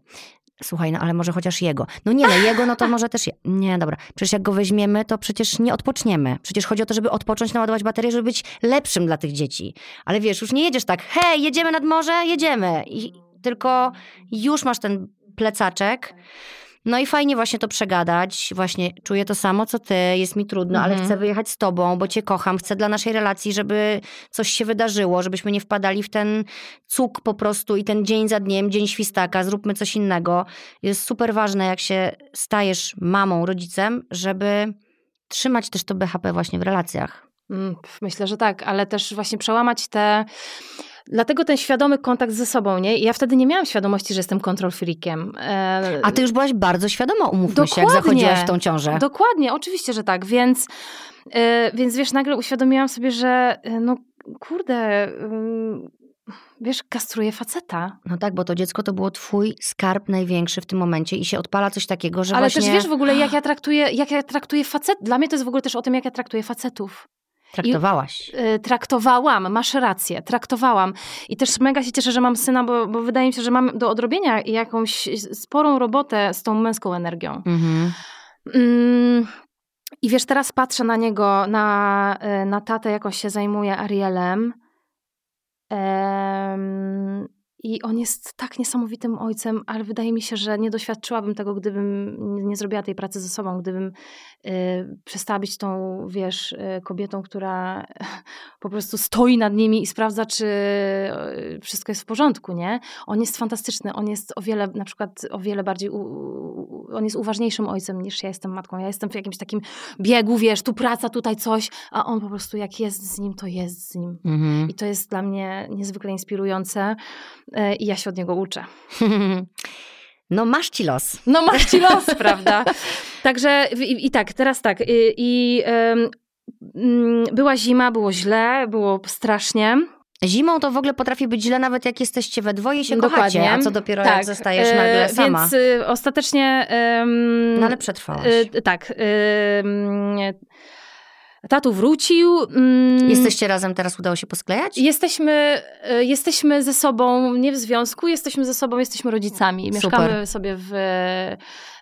Słuchaj, no ale może chociaż jego. No nie, no jego, no to może też je. Nie, dobra. Przecież jak go weźmiemy, to przecież nie odpoczniemy. Przecież chodzi o to, żeby odpocząć, naładować baterię, żeby być lepszym dla tych dzieci. Ale wiesz, już nie jedziesz tak, hej, jedziemy nad morze, jedziemy. I tylko już masz ten plecaczek. No i fajnie właśnie to przegadać. Właśnie czuję to samo, co ty. Jest mi trudno, ale Mhm. chcę wyjechać z tobą, bo cię kocham. Chcę dla naszej relacji, żeby coś się wydarzyło, żebyśmy nie wpadali w ten cuk po prostu i ten dzień za dniem, dzień świstaka, zróbmy coś innego. Jest super ważne, jak się stajesz mamą, rodzicem, żeby trzymać też to BHP właśnie w relacjach. Mm, Myślę, że tak, ale też właśnie przełamać te. Dlatego ten świadomy kontakt ze sobą, nie? Ja wtedy nie miałam świadomości, że jestem control freakiem. E, A ty już byłaś bardzo świadoma, umówmy się, jak Dokładnie. zachodziłaś w tą ciążę. Dokładnie, oczywiście, że tak. Więc, e, więc wiesz, nagle uświadomiłam sobie, że e, no kurde, ym, wiesz, kastruję faceta. No tak, bo to dziecko to było twój skarb największy w tym momencie i się odpala coś takiego, że Ale właśnie też wiesz w ogóle, jak ja traktuję, jak ja traktuję facet. Dla mnie to jest w ogóle też o tym, jak ja traktuję facetów. Traktowałaś. Y, traktowałam, masz rację, traktowałam. I też mega się cieszę, że mam syna, bo, bo wydaje mi się, że mam do odrobienia jakąś sporą robotę z tą męską energią. Mhm. Mm, I wiesz, teraz patrzę na niego, na, y, na tatę, jak on się zajmuje Arielem. Em, I on jest tak niesamowitym ojcem, ale wydaje mi się, że nie doświadczyłabym tego, gdybym nie zrobiła tej pracy ze sobą, gdybym przestała być tą, wiesz, y, kobietą, która po prostu stoi nad nimi i sprawdza, czy y, wszystko jest w porządku, nie? On jest fantastyczny, on jest o wiele, na przykład o wiele bardziej u, u, on jest uważniejszym ojcem niż ja jestem matką. Ja jestem w jakimś takim biegu, wiesz, tu praca, tutaj coś, a on po prostu jak jest z nim, to jest z nim. Mhm. I to jest dla mnie niezwykle inspirujące i ja się od niego uczę. No masz ci los. No masz ci los, prawda? Także i, i, tak, teraz tak. I, i um, była zima, było źle, było strasznie. Zimą to w ogóle potrafi być źle, nawet jak jesteście we dwoje się Dokładnie. kochacie, a co dopiero tak. jak zostajesz e, nagle sama. Więc y, ostatecznie... no ale przetrwałaś. Y, tak. Y, Tatu wrócił. Mm, Jesteście razem, teraz udało się posklejać? Jesteśmy, y, jesteśmy ze sobą, nie w związku, jesteśmy ze sobą, jesteśmy rodzicami. Mieszkamy Super. sobie w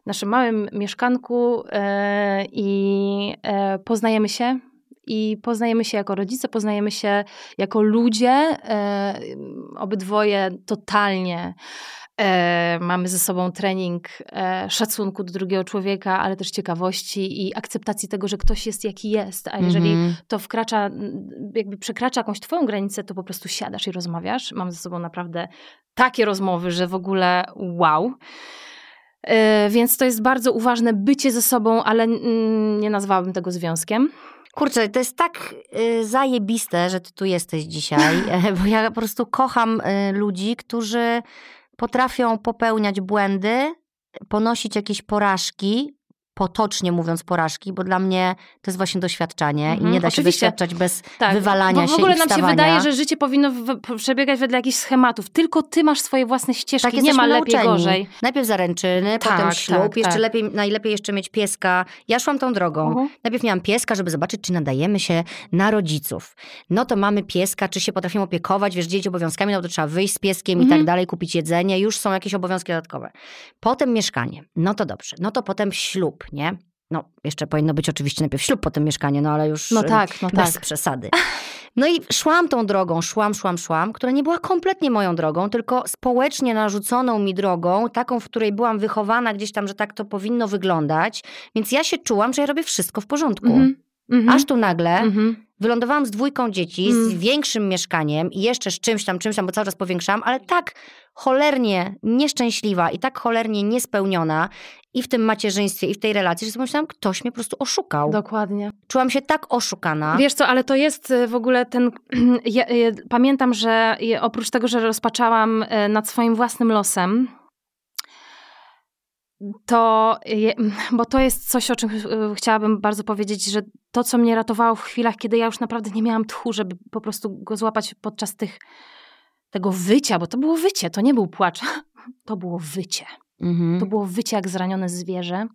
naszym małym mieszkanku e, i e, poznajemy się. I poznajemy się jako rodzice, poznajemy się jako ludzie. E, obydwoje totalnie E, mamy ze sobą trening e, szacunku do drugiego człowieka, ale też ciekawości i akceptacji tego, że ktoś jest jaki jest. A jeżeli mm -hmm. to wkracza, jakby przekracza jakąś twoją granicę, to po prostu siadasz i rozmawiasz. Mamy ze sobą naprawdę takie rozmowy, że w ogóle wow. E, więc to jest bardzo uważne bycie ze sobą, ale nie nazwałabym tego związkiem. Kurczę, to jest tak y, zajebiste, że ty tu jesteś dzisiaj, bo ja po prostu kocham y, ludzi, którzy potrafią popełniać błędy, ponosić jakieś porażki, potocznie mówiąc porażki, bo dla mnie to jest właśnie doświadczanie i mhm, nie da się oczywiście. doświadczać bez tak. wywalania się W ogóle nam się wydaje, że życie powinno przebiegać wedle jakichś schematów. Tylko ty masz swoje własne ścieżki, tak, nie ma lepiej, nauczeni. gorzej. Najpierw zaręczyny, tak, potem ślub, tak, jeszcze tak. lepiej, najlepiej jeszcze mieć pieska. Ja szłam tą drogą. Uh-huh. Najpierw miałam pieska, żeby zobaczyć, czy nadajemy się na rodziców. No to mamy pieska, czy się potrafimy opiekować, wiesz, dzielić obowiązkami, no to trzeba wyjść z pieskiem uh-huh. i tak mhm. dalej, kupić jedzenie, już są jakieś obowiązki dodatkowe. Potem mieszkanie. No to dobrze. No to potem ślub nie? No, jeszcze powinno być oczywiście najpierw ślub, potem mieszkanie, no ale już no tak, no bez tak. przesady. No i szłam tą drogą, szłam, szłam, szłam, która nie była kompletnie moją drogą, tylko społecznie narzuconą mi drogą, taką, w której byłam wychowana gdzieś tam, że tak to powinno wyglądać. Więc ja się czułam, że ja robię wszystko w porządku. Mm -hmm. Aż tu nagle mm -hmm. Wylądowałam z dwójką dzieci, mm. z większym mieszkaniem i jeszcze z czymś tam, czymś tam, bo cały czas powiększałam, ale tak cholernie nieszczęśliwa i tak cholernie niespełniona i w tym macierzyństwie, i w tej relacji, że sobie myślałam, ktoś mnie po prostu oszukał. Dokładnie. Czułam się tak oszukana. Wiesz co, ale to jest e, w ogóle ten... Ja, ja pamiętam, że oprócz tego, że rozpaczałam e, nad swoim własnym losem, to, bo to jest coś, o czym e, chciałabym bardzo powiedzieć, że to, co mnie ratowało w chwilach, kiedy ja już naprawdę nie miałam tchu, żeby po prostu go złapać podczas tych, tego wycia, bo to było wycie, to nie był płacz, to było wycie. Mhm. To było wycie jak zranione zwierzę.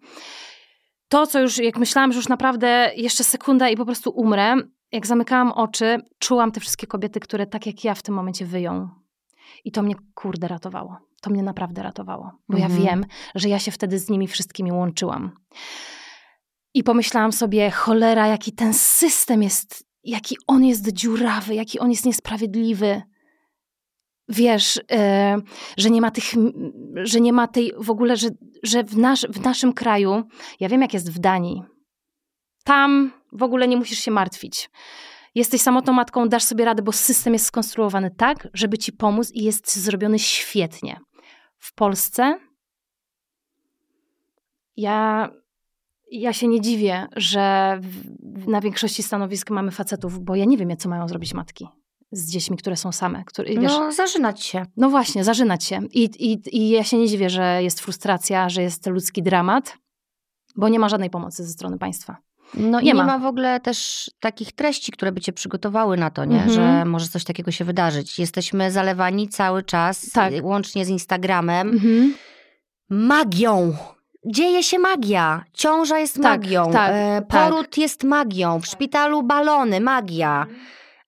To, co już, jak myślałam, że już naprawdę jeszcze sekunda i po prostu umrę, jak zamykałam oczy, czułam te wszystkie kobiety, które tak jak ja w tym momencie wyją. I to mnie kurde ratowało. To mnie naprawdę ratowało, bo mhm. ja wiem, że ja się wtedy z nimi wszystkimi łączyłam. I pomyślałam sobie, cholera, jaki ten system jest, jaki on jest dziurawy, jaki on jest niesprawiedliwy wiesz, e, że nie ma tych, że nie ma tej w ogóle, że, że w, nasz, w naszym kraju, ja wiem jak jest w Danii, tam w ogóle nie musisz się martwić. Jesteś samotną matką, dasz sobie radę, bo system jest skonstruowany tak, żeby ci pomóc i jest zrobiony świetnie. W Polsce ja, ja się nie dziwię, że w, na większości stanowisk mamy facetów, bo ja nie wiem, co mają zrobić matki z dziećmi, które są same. Które, wiesz, no, zażynać się. No właśnie, zażynać się. I, i, I ja się nie dziwię, że jest frustracja, że jest ludzki dramat, bo nie ma żadnej pomocy ze strony państwa. No nie i ma. nie ma w ogóle też takich treści, które by cię przygotowały na to, nie? Mhm. że może coś takiego się wydarzyć. Jesteśmy zalewani cały czas, tak. łącznie z Instagramem, mhm. magią. Dzieje się magia. Ciąża jest tak, magią. Tak, e, poród tak. jest magią. W szpitalu balony, magia.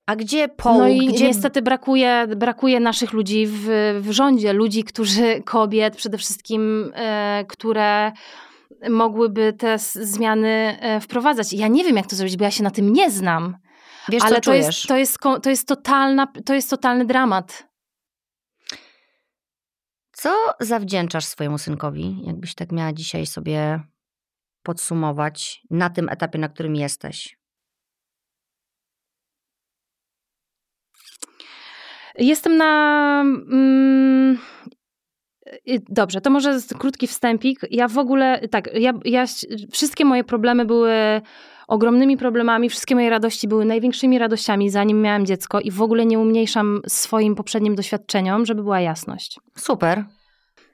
A gdzie połóg? No i gdzie... niestety brakuje, brakuje naszych ludzi w, w rządzie, ludzi, którzy, kobiet przede wszystkim, e, które mogłyby te zmiany e, wprowadzać. Ja nie wiem, jak to zrobić, bo ja się na tym nie znam. Wiesz, ale to jest, to, jest, to, jest totalna, to jest totalny dramat. Co zawdzięczasz swojemu synkowi, jakbyś tak miała dzisiaj sobie podsumować na tym etapie, na którym jesteś? Jestem na. Mm, dobrze, to może krótki wstępik. Ja w ogóle, tak, ja, ja, wszystkie moje problemy były ogromnymi problemami, wszystkie moje radości były największymi radościami, zanim miałam dziecko i w ogóle nie umniejszam swoim poprzednim doświadczeniom, żeby była jasność. Super.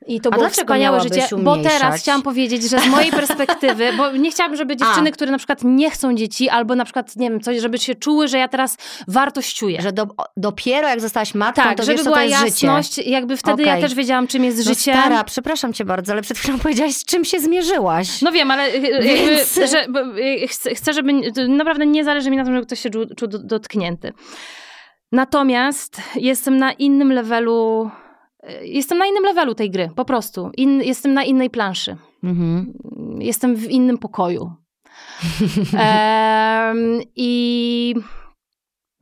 I to A było wspaniałe życie, bo teraz chciałam powiedzieć, że z mojej perspektywy, bo nie chciałabym, żeby dziewczyny, A. które na przykład nie chcą dzieci, albo na przykład, nie wiem, coś, żeby się czuły, że ja teraz wartościuję. Że do, dopiero jak zostałaś matką, tak, to żeby wiesz, była to jest jasność, życie. jakby wtedy okay. ja też wiedziałam, czym jest no życie. Stara, przepraszam cię bardzo, ale przed chwilą powiedziałaś, z czym się zmierzyłaś. No wiem, ale y, Więc... jakby, że, chcę, chcę, żeby, naprawdę nie zależy mi na tym, żeby ktoś się czuł, czuł dotknięty. Natomiast jestem na innym levelu jestem na innym levelu tej gry, po prostu. In, jestem na innej planszy. Mhm. Jestem w innym pokoju. e, I.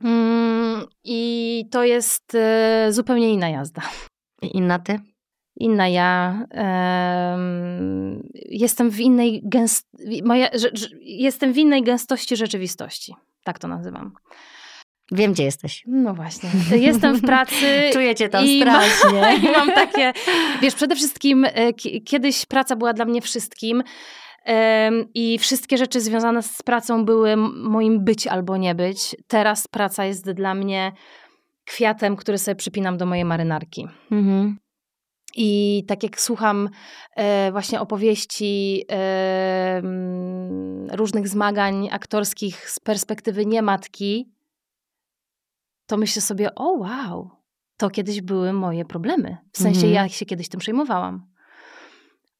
Mm, I to jest e, zupełnie inna jazda. Inna ty? Inna ja. E, jestem w innej gęst... Moja, jestem w innej gęstości rzeczywistości. Tak to nazywam. Wiem, gdzie jesteś. No właśnie. Jestem w pracy. Czujecie tam i strasznie. Ma, I mam takie, wiesz, przede wszystkim e, kiedyś praca była dla mnie wszystkim. I wszystkie rzeczy związane z pracą były moim być albo nie być. Teraz praca jest dla mnie kwiatem, który sobie przypinam do mojej marynarki. Mhm. I tak jak słucham e, właśnie opowieści e, różnych zmagań aktorskich z perspektywy nie matki, to myślę sobie, o wow, to kiedyś były moje problemy. W sensie mhm. ja się kiedyś tym przejmowałam.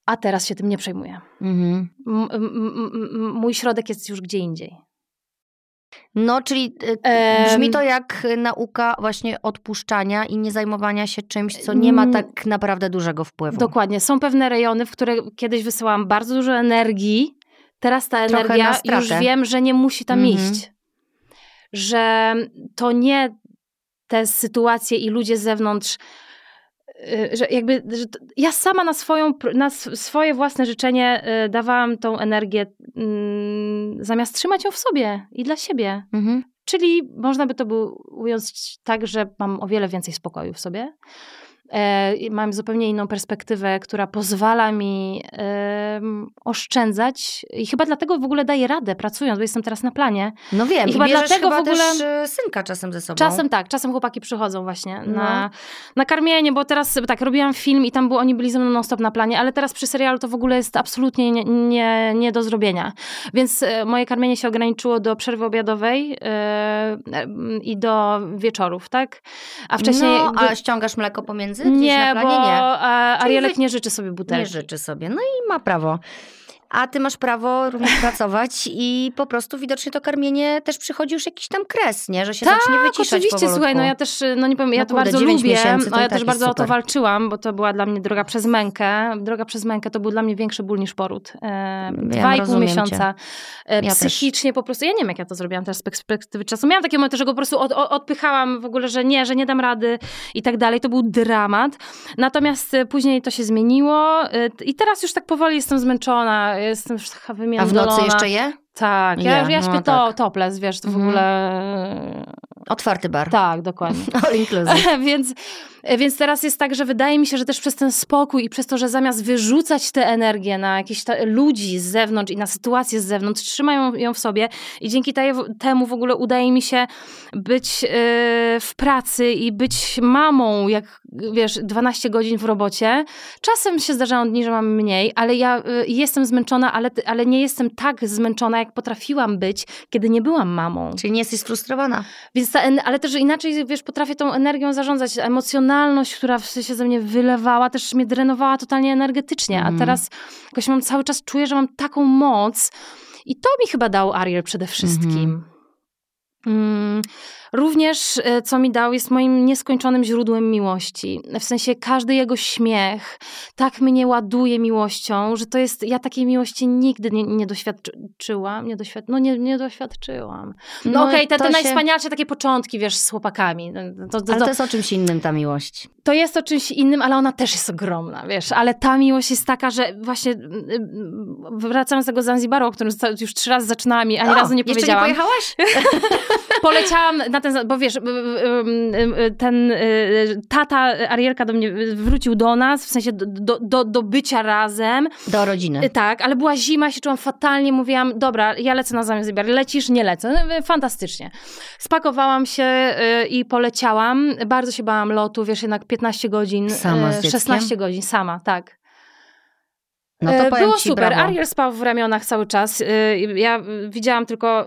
A teraz się tym nie przejmuję. Mhm. mój środek jest już gdzie indziej. No, czyli e, brzmi to jak nauka właśnie odpuszczania i nie zajmowania się czymś, co nie ma tak naprawdę dużego wpływu. Dokładnie. Są pewne rejony, w które kiedyś wysyłałam bardzo dużo energii. Teraz ta energia już wiem, że nie musi tam mhm. iść. Że to nie te sytuacje i ludzie z zewnątrz, y, że jakby że ja sama na, swoją, na swoje własne życzenie y, dawałam tą energię mm, zamiast trzymać ją w sobie i dla siebie. Mhm. Czyli można by to było ująć tak, że mam o wiele więcej spokoju w sobie mam zupełnie inną perspektywę, która pozwala mi e, oszczędzać i chyba dlatego w ogóle daję radę pracując, bo jestem teraz na planie. No wiem, i chyba dlatego chyba w ogóle też e, synka czasem ze sobą. Czasem tak, czasem chłopaki przychodzą właśnie no. na, na karmienie, bo teraz tak, robiłam film i tam było, oni byli ze mną non-stop na planie, ale teraz przy serialu to w ogóle jest absolutnie nie, nie, nie do zrobienia. Więc e, moje karmienie się ograniczyło do przerwy obiadowej e, i do wieczorów, tak? A wcześniej... No, a ściągasz mleko pomiędzy? Nie, bo nie. Arielek nie życzy sobie butelki. Nie życzy sobie, no i ma prawo a ty masz prawo również pracować i po prostu widocznie to karmienie też przychodzi już jakiś tam kres, nie? Że się tak, zacznie wyciszać oczywiście, powolutku. słuchaj, no ja też, no nie powiem, ja no to bardzo lubię, no ja też bardzo super. o to walczyłam, bo to była dla mnie droga przez mękę. Droga przez mękę to był dla mnie większy ból niż poród. E, dwa i pół miesiąca. E, ja psychicznie też. po prostu, ja nie wiem jak ja to zrobiłam teraz z perspektywy czasu. Miałam takie momenty, że go po prostu od, od, odpychałam w ogóle, że nie, że nie dam rady i tak dalej. To był dramat. Natomiast e, później to się zmieniło e, i teraz już tak powoli jestem zmęczona, jestem już taka wymiędlona. A w nocy jeszcze je? Tak, ja, ja śpię no, to, tak. topless, wiesz, to w mhm. ogóle... Otwarty bar. Tak, dokładnie. All inclusive. więc, więc teraz jest tak, że wydaje mi się, że też przez ten spokój i przez to, że zamiast wyrzucać tę energię na jakichś ludzi z zewnątrz i na sytuacje z zewnątrz, trzymają ją w sobie i dzięki temu w ogóle udaje mi się być yy, w pracy i być mamą, jak wiesz, 12 godzin w robocie. Czasem się zdarzają dni, że mam mniej, ale ja yy, jestem zmęczona, ale, ale nie jestem tak zmęczona, jak potrafiłam być, kiedy nie byłam mamą. Czyli nie jesteś sfrustrowana. Więc ta, ale też inaczej, wiesz, potrafię tą energią zarządzać. Emocjonalność, która się ze mnie wylewała, też mnie drenowała totalnie energetycznie. Mm. A mhm. teraz jakoś mam cały czas, czuję, że mam taką moc. I to mi chyba dał Ariel przede wszystkim. Mm -hmm. Mm, również, e, co mi dał, jest moim nieskończonym źródłem miłości. W sensie każdy jego śmiech tak mnie ładuje miłością, że to jest. Ja takiej miłości nigdy nie, nie doświadczyłam. Nie doświad, no nie, nie doświadczyłam. No, no okej, okay, te, te się... najwspanialsze takie początki, wiesz, z chłopakami. To, to, ale to jest o czymś innym ta miłość. To jest o czymś innym, ale ona też jest ogromna, wiesz. Ale ta miłość jest taka, że właśnie mm, mm, wracając z tego Zanzibaru, o którym już trzy razy zaczynałam i ani o, razu nie powiedziałam. Jeszcze nie pojechałaś? poleciałam na ten, bo wiesz, ten tata Arielka do mnie wrócił do nas, w sensie do, do, do, bycia razem. Do rodziny. Tak, ale była zima, się czułam fatalnie, mówiłam, dobra, ja lecę na Zanzibar, lecisz, nie lecę. No, fantastycznie. Spakowałam się i poleciałam. Bardzo się bałam lotu, wiesz, jednak 15 godzin. Sama z 16 godzin, sama, tak. No to Było ci, super. brawo. Ariel spał w ramionach cały czas. Ja widziałam tylko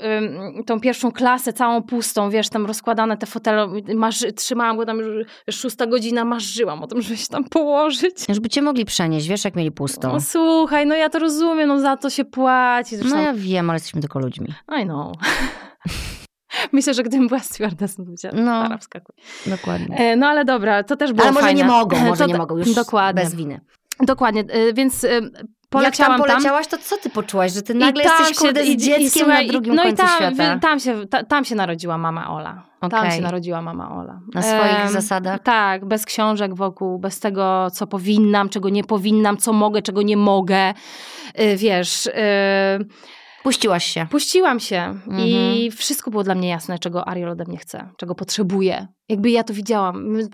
tą pierwszą klasę całą pustą, wiesz, tam rozkładane te fotele. Marzy, trzymałam go tam już szósta godzina, marzyłam o tym, żeby się tam położyć. Już by cię mogli przenieść, wiesz, jak mieli pustą. No słuchaj, no ja to rozumiem, no za to się płaci. Zresztą... No ja wiem, ale jesteśmy tylko ludźmi. I know. Myślę, że gdybym była stewardessą, to by no, wskakuj. Dokładnie. No ale dobra, to też było Ale może fajne. nie mogą, może to, nie mogą już dokładnie. bez winy. Dokładnie, więc poleciałam Jak tam poleciałaś, to co ty poczułaś, że ty nagle I jesteś kurde z dzieckiem i, słuchaj, na drugim no końcu i tam, świata? tam, się, ta, tam się narodziła mama Ola. Okay. Tam się narodziła mama Ola. Na swoich um, zasadach? Tak, bez książek wokół, bez tego, co powinnam, czego nie powinnam, co mogę, czego nie mogę. Yy, wiesz... Yy, Puściłaś się. Puściłam się mhm. i wszystko było dla mnie jasne, czego Ariel ode mnie chce, czego potrzebuje. Jakby ja to widziałam. My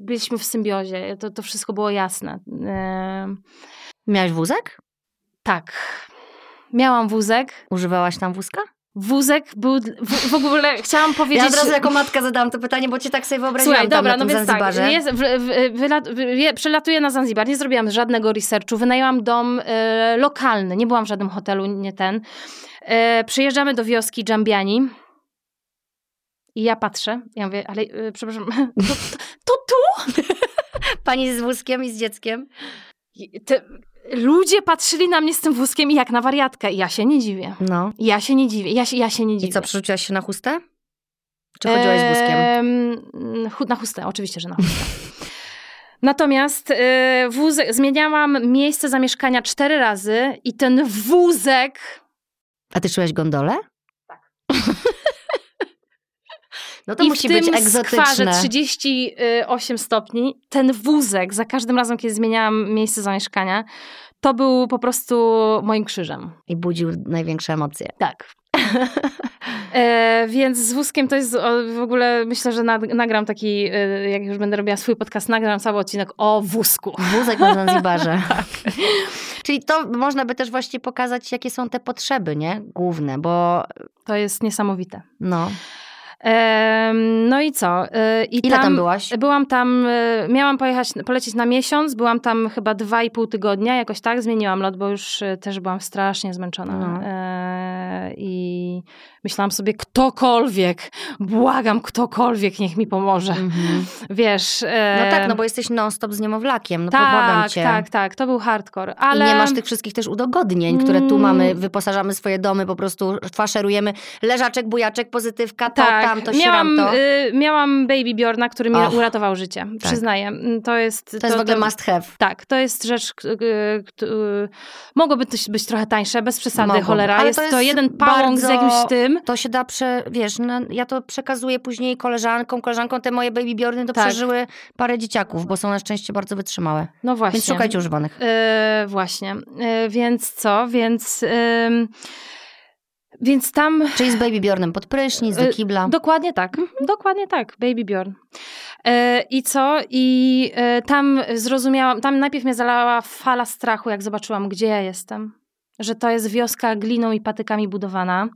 byliśmy w symbiozie, to, to wszystko było jasne. Yy... Miałaś wózek? Tak. Miałam wózek. Używałaś tam wózka? Wózek był, w, w ogóle chciałam powiedzieć... Ja od razu jako matka zadałam to pytanie, bo cię tak sobie wyobraziłam Słuchaj, dobra, no więc tak, jest, w, w, przelatuję na Zanzibar, nie zrobiłam żadnego researchu, wynajęłam dom e, lokalny, nie byłam w żadnym hotelu, nie ten. E, przyjeżdżamy do wioski Dżambiani i ja patrzę, ja mówię, ale e, przepraszam, to, to, to tu? Pani z wózkiem i z dzieckiem? Ludzie patrzyli na mnie z tym wózkiem jak na wariatkę i ja się nie dziwię. No. Ja się nie dziwię, ja się, ja się nie dziwię. I co, przerzuciłaś się na chustę? Czy chodziłaś z wózkiem? Eee, na chustę, oczywiście, że na chustę. Natomiast e, wózek, zmieniałam miejsce zamieszkania cztery razy i ten wózek... A ty czułaś gondolę? Tak. No to I musi w być tym egzotyczne. skwarze 38 stopni, ten wózek, za każdym razem, kiedy zmieniałam miejsce zamieszkania, to był po prostu moim krzyżem. I budził największe emocje. Tak. E, więc z wózkiem to jest o, w ogóle, myślę, że nagram taki, e, jak już będę robiła swój podcast, nagram cały odcinek o wózku. Wózek na Zanzibarze. tak. Czyli to można by też właśnie pokazać, jakie są te potrzeby, nie? Główne, bo... To jest niesamowite. No. No i co? E, I Ile tam, tam byłaś? Byłam tam, e, miałam pojechać, polecieć na miesiąc, byłam tam chyba dwa i pół tygodnia, jakoś tak, zmieniłam lot, bo już e, też byłam strasznie zmęczona. No. I myślałam sobie, ktokolwiek, błagam, ktokolwiek niech mi pomoże. Mhm. Wiesz. No tak, no bo jesteś non-stop z niemowlakiem, no tak, pobłagam cię. Tak, tak, to był hardcore. Ale... I nie masz tych wszystkich też udogodnień, które tu mamy, mm. wyposażamy swoje domy, po prostu faszerujemy leżaczek, bujaczek, pozytywka, tak. Miałam, to. Y, miałam Baby Bjorna, który mi Och, uratował życie, tak. przyznaję. To jest... To, to jest w ogóle to, must have. Tak, to jest rzecz, y, y, mogłoby to być trochę tańsze, bez przesady, Mogą. cholera. Ale jest to, jest to jeden pałąk z jakimś tym. To się da, prze, wiesz, no, ja to przekazuję później koleżankom, koleżankom te moje Baby Bjorny to tak. przeżyły parę dzieciaków, bo są na szczęście bardzo wytrzymałe. No właśnie. Więc szukajcie używanych. Yy, właśnie. Yy, więc co? Więc... Więc tam... Czyli z Baby Bjornem pod prysznic, do kibla. Dokładnie tak. Mhm. Dokładnie tak. Baby Bjorn. I co? I tam zrozumiałam, tam najpierw mnie zalała fala strachu, jak zobaczyłam, gdzie ja jestem. Że to jest wioska gliną i patykami budowana.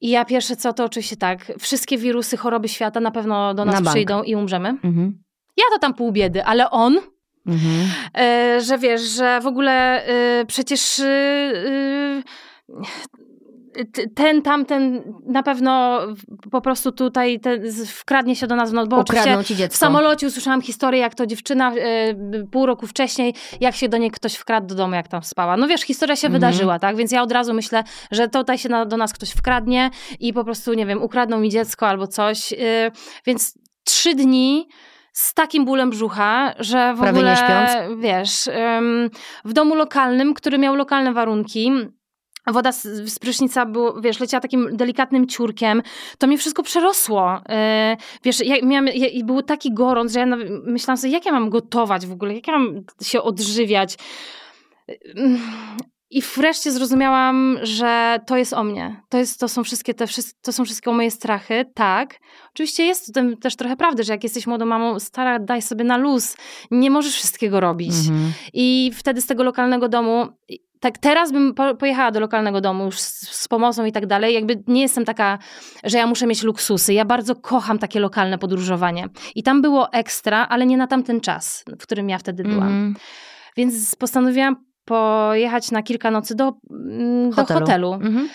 I ja pierwsze co, to oczywiście tak, wszystkie wirusy, choroby świata na pewno do nas na przyjdą i umrzemy. Mhm. Ja to tam pół biedy, ale on, mhm. e, że wiesz, że w ogóle e, przecież e, ten, tamten na pewno po prostu tutaj ten, wkradnie się do nas, no bo Ukradną w samolocie usłyszałam historię, jak to dziewczyna y, pół roku wcześniej, jak się do niej ktoś wkradł do domu, jak tam spała. No wiesz, historia się mhm. wydarzyła, tak? Więc ja od razu myślę, że tutaj się na, do nas ktoś wkradnie i po prostu, nie wiem, ukradną mi dziecko albo coś. Y, więc trzy dni z takim bólem brzucha, że w Prawie ogóle, nie śpiąc. wiesz, w domu lokalnym, który miał lokalne warunki, woda z, z prysznica było, wiesz, leciała takim delikatnym ciurkiem, to mnie wszystko przerosło. Yy, wiesz, ja miałam, ja, był taki gorąc, że ja myślałam sobie, jak ja mam gotować w ogóle, jak ja mam się odżywiać. Yy, I wreszcie zrozumiałam, że to jest o mnie. To, jest, to, są wszystkie te, to są wszystkie moje strachy, tak. Oczywiście jest w tym też trochę prawdy, że jak jesteś młodą mamą, stara, daj sobie na luz. Nie możesz wszystkiego robić. Mhm. I wtedy z tego lokalnego domu tak teraz bym po, pojechała do lokalnego domu już z, z, pomocą i tak dalej. Jakby nie jestem taka, że ja muszę mieć luksusy. Ja bardzo kocham takie lokalne podróżowanie. I tam było ekstra, ale nie na tamten czas, w którym ja wtedy byłam. Mm. Więc postanowiłam pojechać na kilka nocy do, mm, do hotelu. hotelu. Mm-hmm.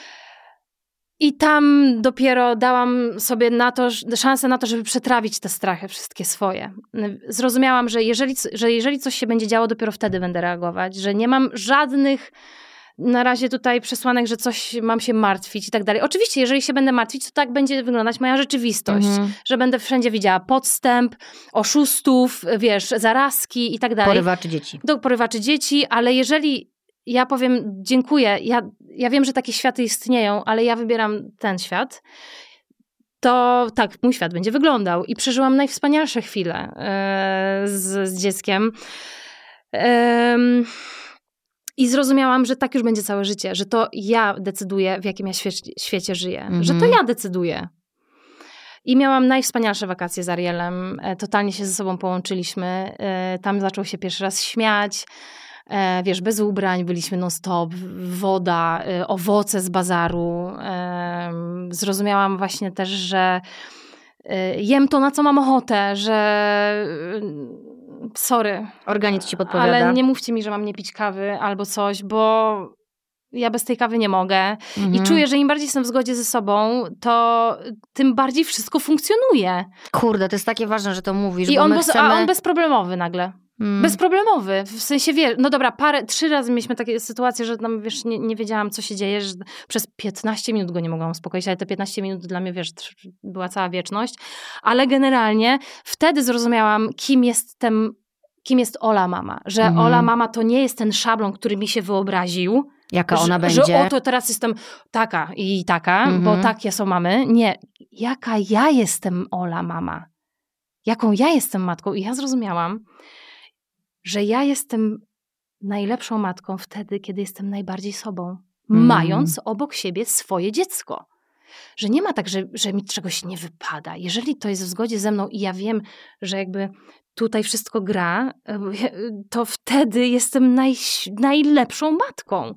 I tam dopiero dałam sobie na to, szansę na to, żeby przetrawić te strachy wszystkie swoje. Zrozumiałam, że jeżeli, że jeżeli coś się będzie działo, dopiero wtedy będę reagować, że nie mam żadnych na razie tutaj przesłanek, że coś mam się martwić i tak dalej. Oczywiście, jeżeli się będę martwić, to tak będzie wyglądać moja rzeczywistość, mhm. że będę wszędzie widziała podstęp, oszustów, wiesz, zarazki i tak dalej. Porywaczy dzieci. Do porywaczy dzieci, ale jeżeli ja powiem dziękuję, ja, ja wiem, że takie światy istnieją, ale ja wybieram ten świat, to tak, mój świat będzie wyglądał. I przeżyłam najwspanialsze chwile yy, z, z dzieckiem. Yy, i zrozumiałam, że tak już będzie całe życie, że to ja decyduję, w jakim ja świecie, świecie żyję, mm -hmm. że to mhm. ja decyduję. I miałam najwspanialsze wakacje z Arielem. E, totalnie się ze sobą połączyliśmy. E, tam zaczął się pierwszy raz śmiać. E, wiesz, bez ubrań byliśmy non-stop, woda, owoce z bazaru. Zrozumiałam właśnie też, że jem to, na co mam ochotę, że sorry. Organizm ci podpowiada. Ale nie mówcie mi, że mam nie pić kawy albo coś, bo ja bez tej kawy nie mogę. Mhm. I czuję, że im bardziej jestem w zgodzie ze sobą, to tym bardziej wszystko funkcjonuje. Kurde, to jest takie ważne, że to mówisz. I on, bez, chcemy... a on bezproblemowy nagle. Hmm. Bezproblemowy. W sensie, wie, no dobra, parę, trzy razy mieliśmy takie sytuacje, że tam, wiesz, nie, nie wiedziałam, co się dzieje, że przez 15 minut go nie mogłam uspokoić, ale te 15 minut dla mnie, wiesz, była cała wieczność. Ale generalnie wtedy zrozumiałam, kim jestem, kim jest Ola mama. Że mhm. Ola mama to nie jest ten szablon, który mi się wyobraził, Jaka ona że, będzie. Że oto teraz jestem taka i taka, mhm. bo takie są mamy. Nie, jaka ja jestem Ola mama. Jaką ja jestem matką. I ja zrozumiałam, że ja jestem najlepszą matką wtedy, kiedy jestem najbardziej sobą, mm. mając obok siebie swoje dziecko. Że nie ma tak, że, że mi czegoś nie wypada. Jeżeli to jest w zgodzie ze mną i ja wiem, że jakby tutaj wszystko gra, e, to wtedy jestem naj, najlepszą matką.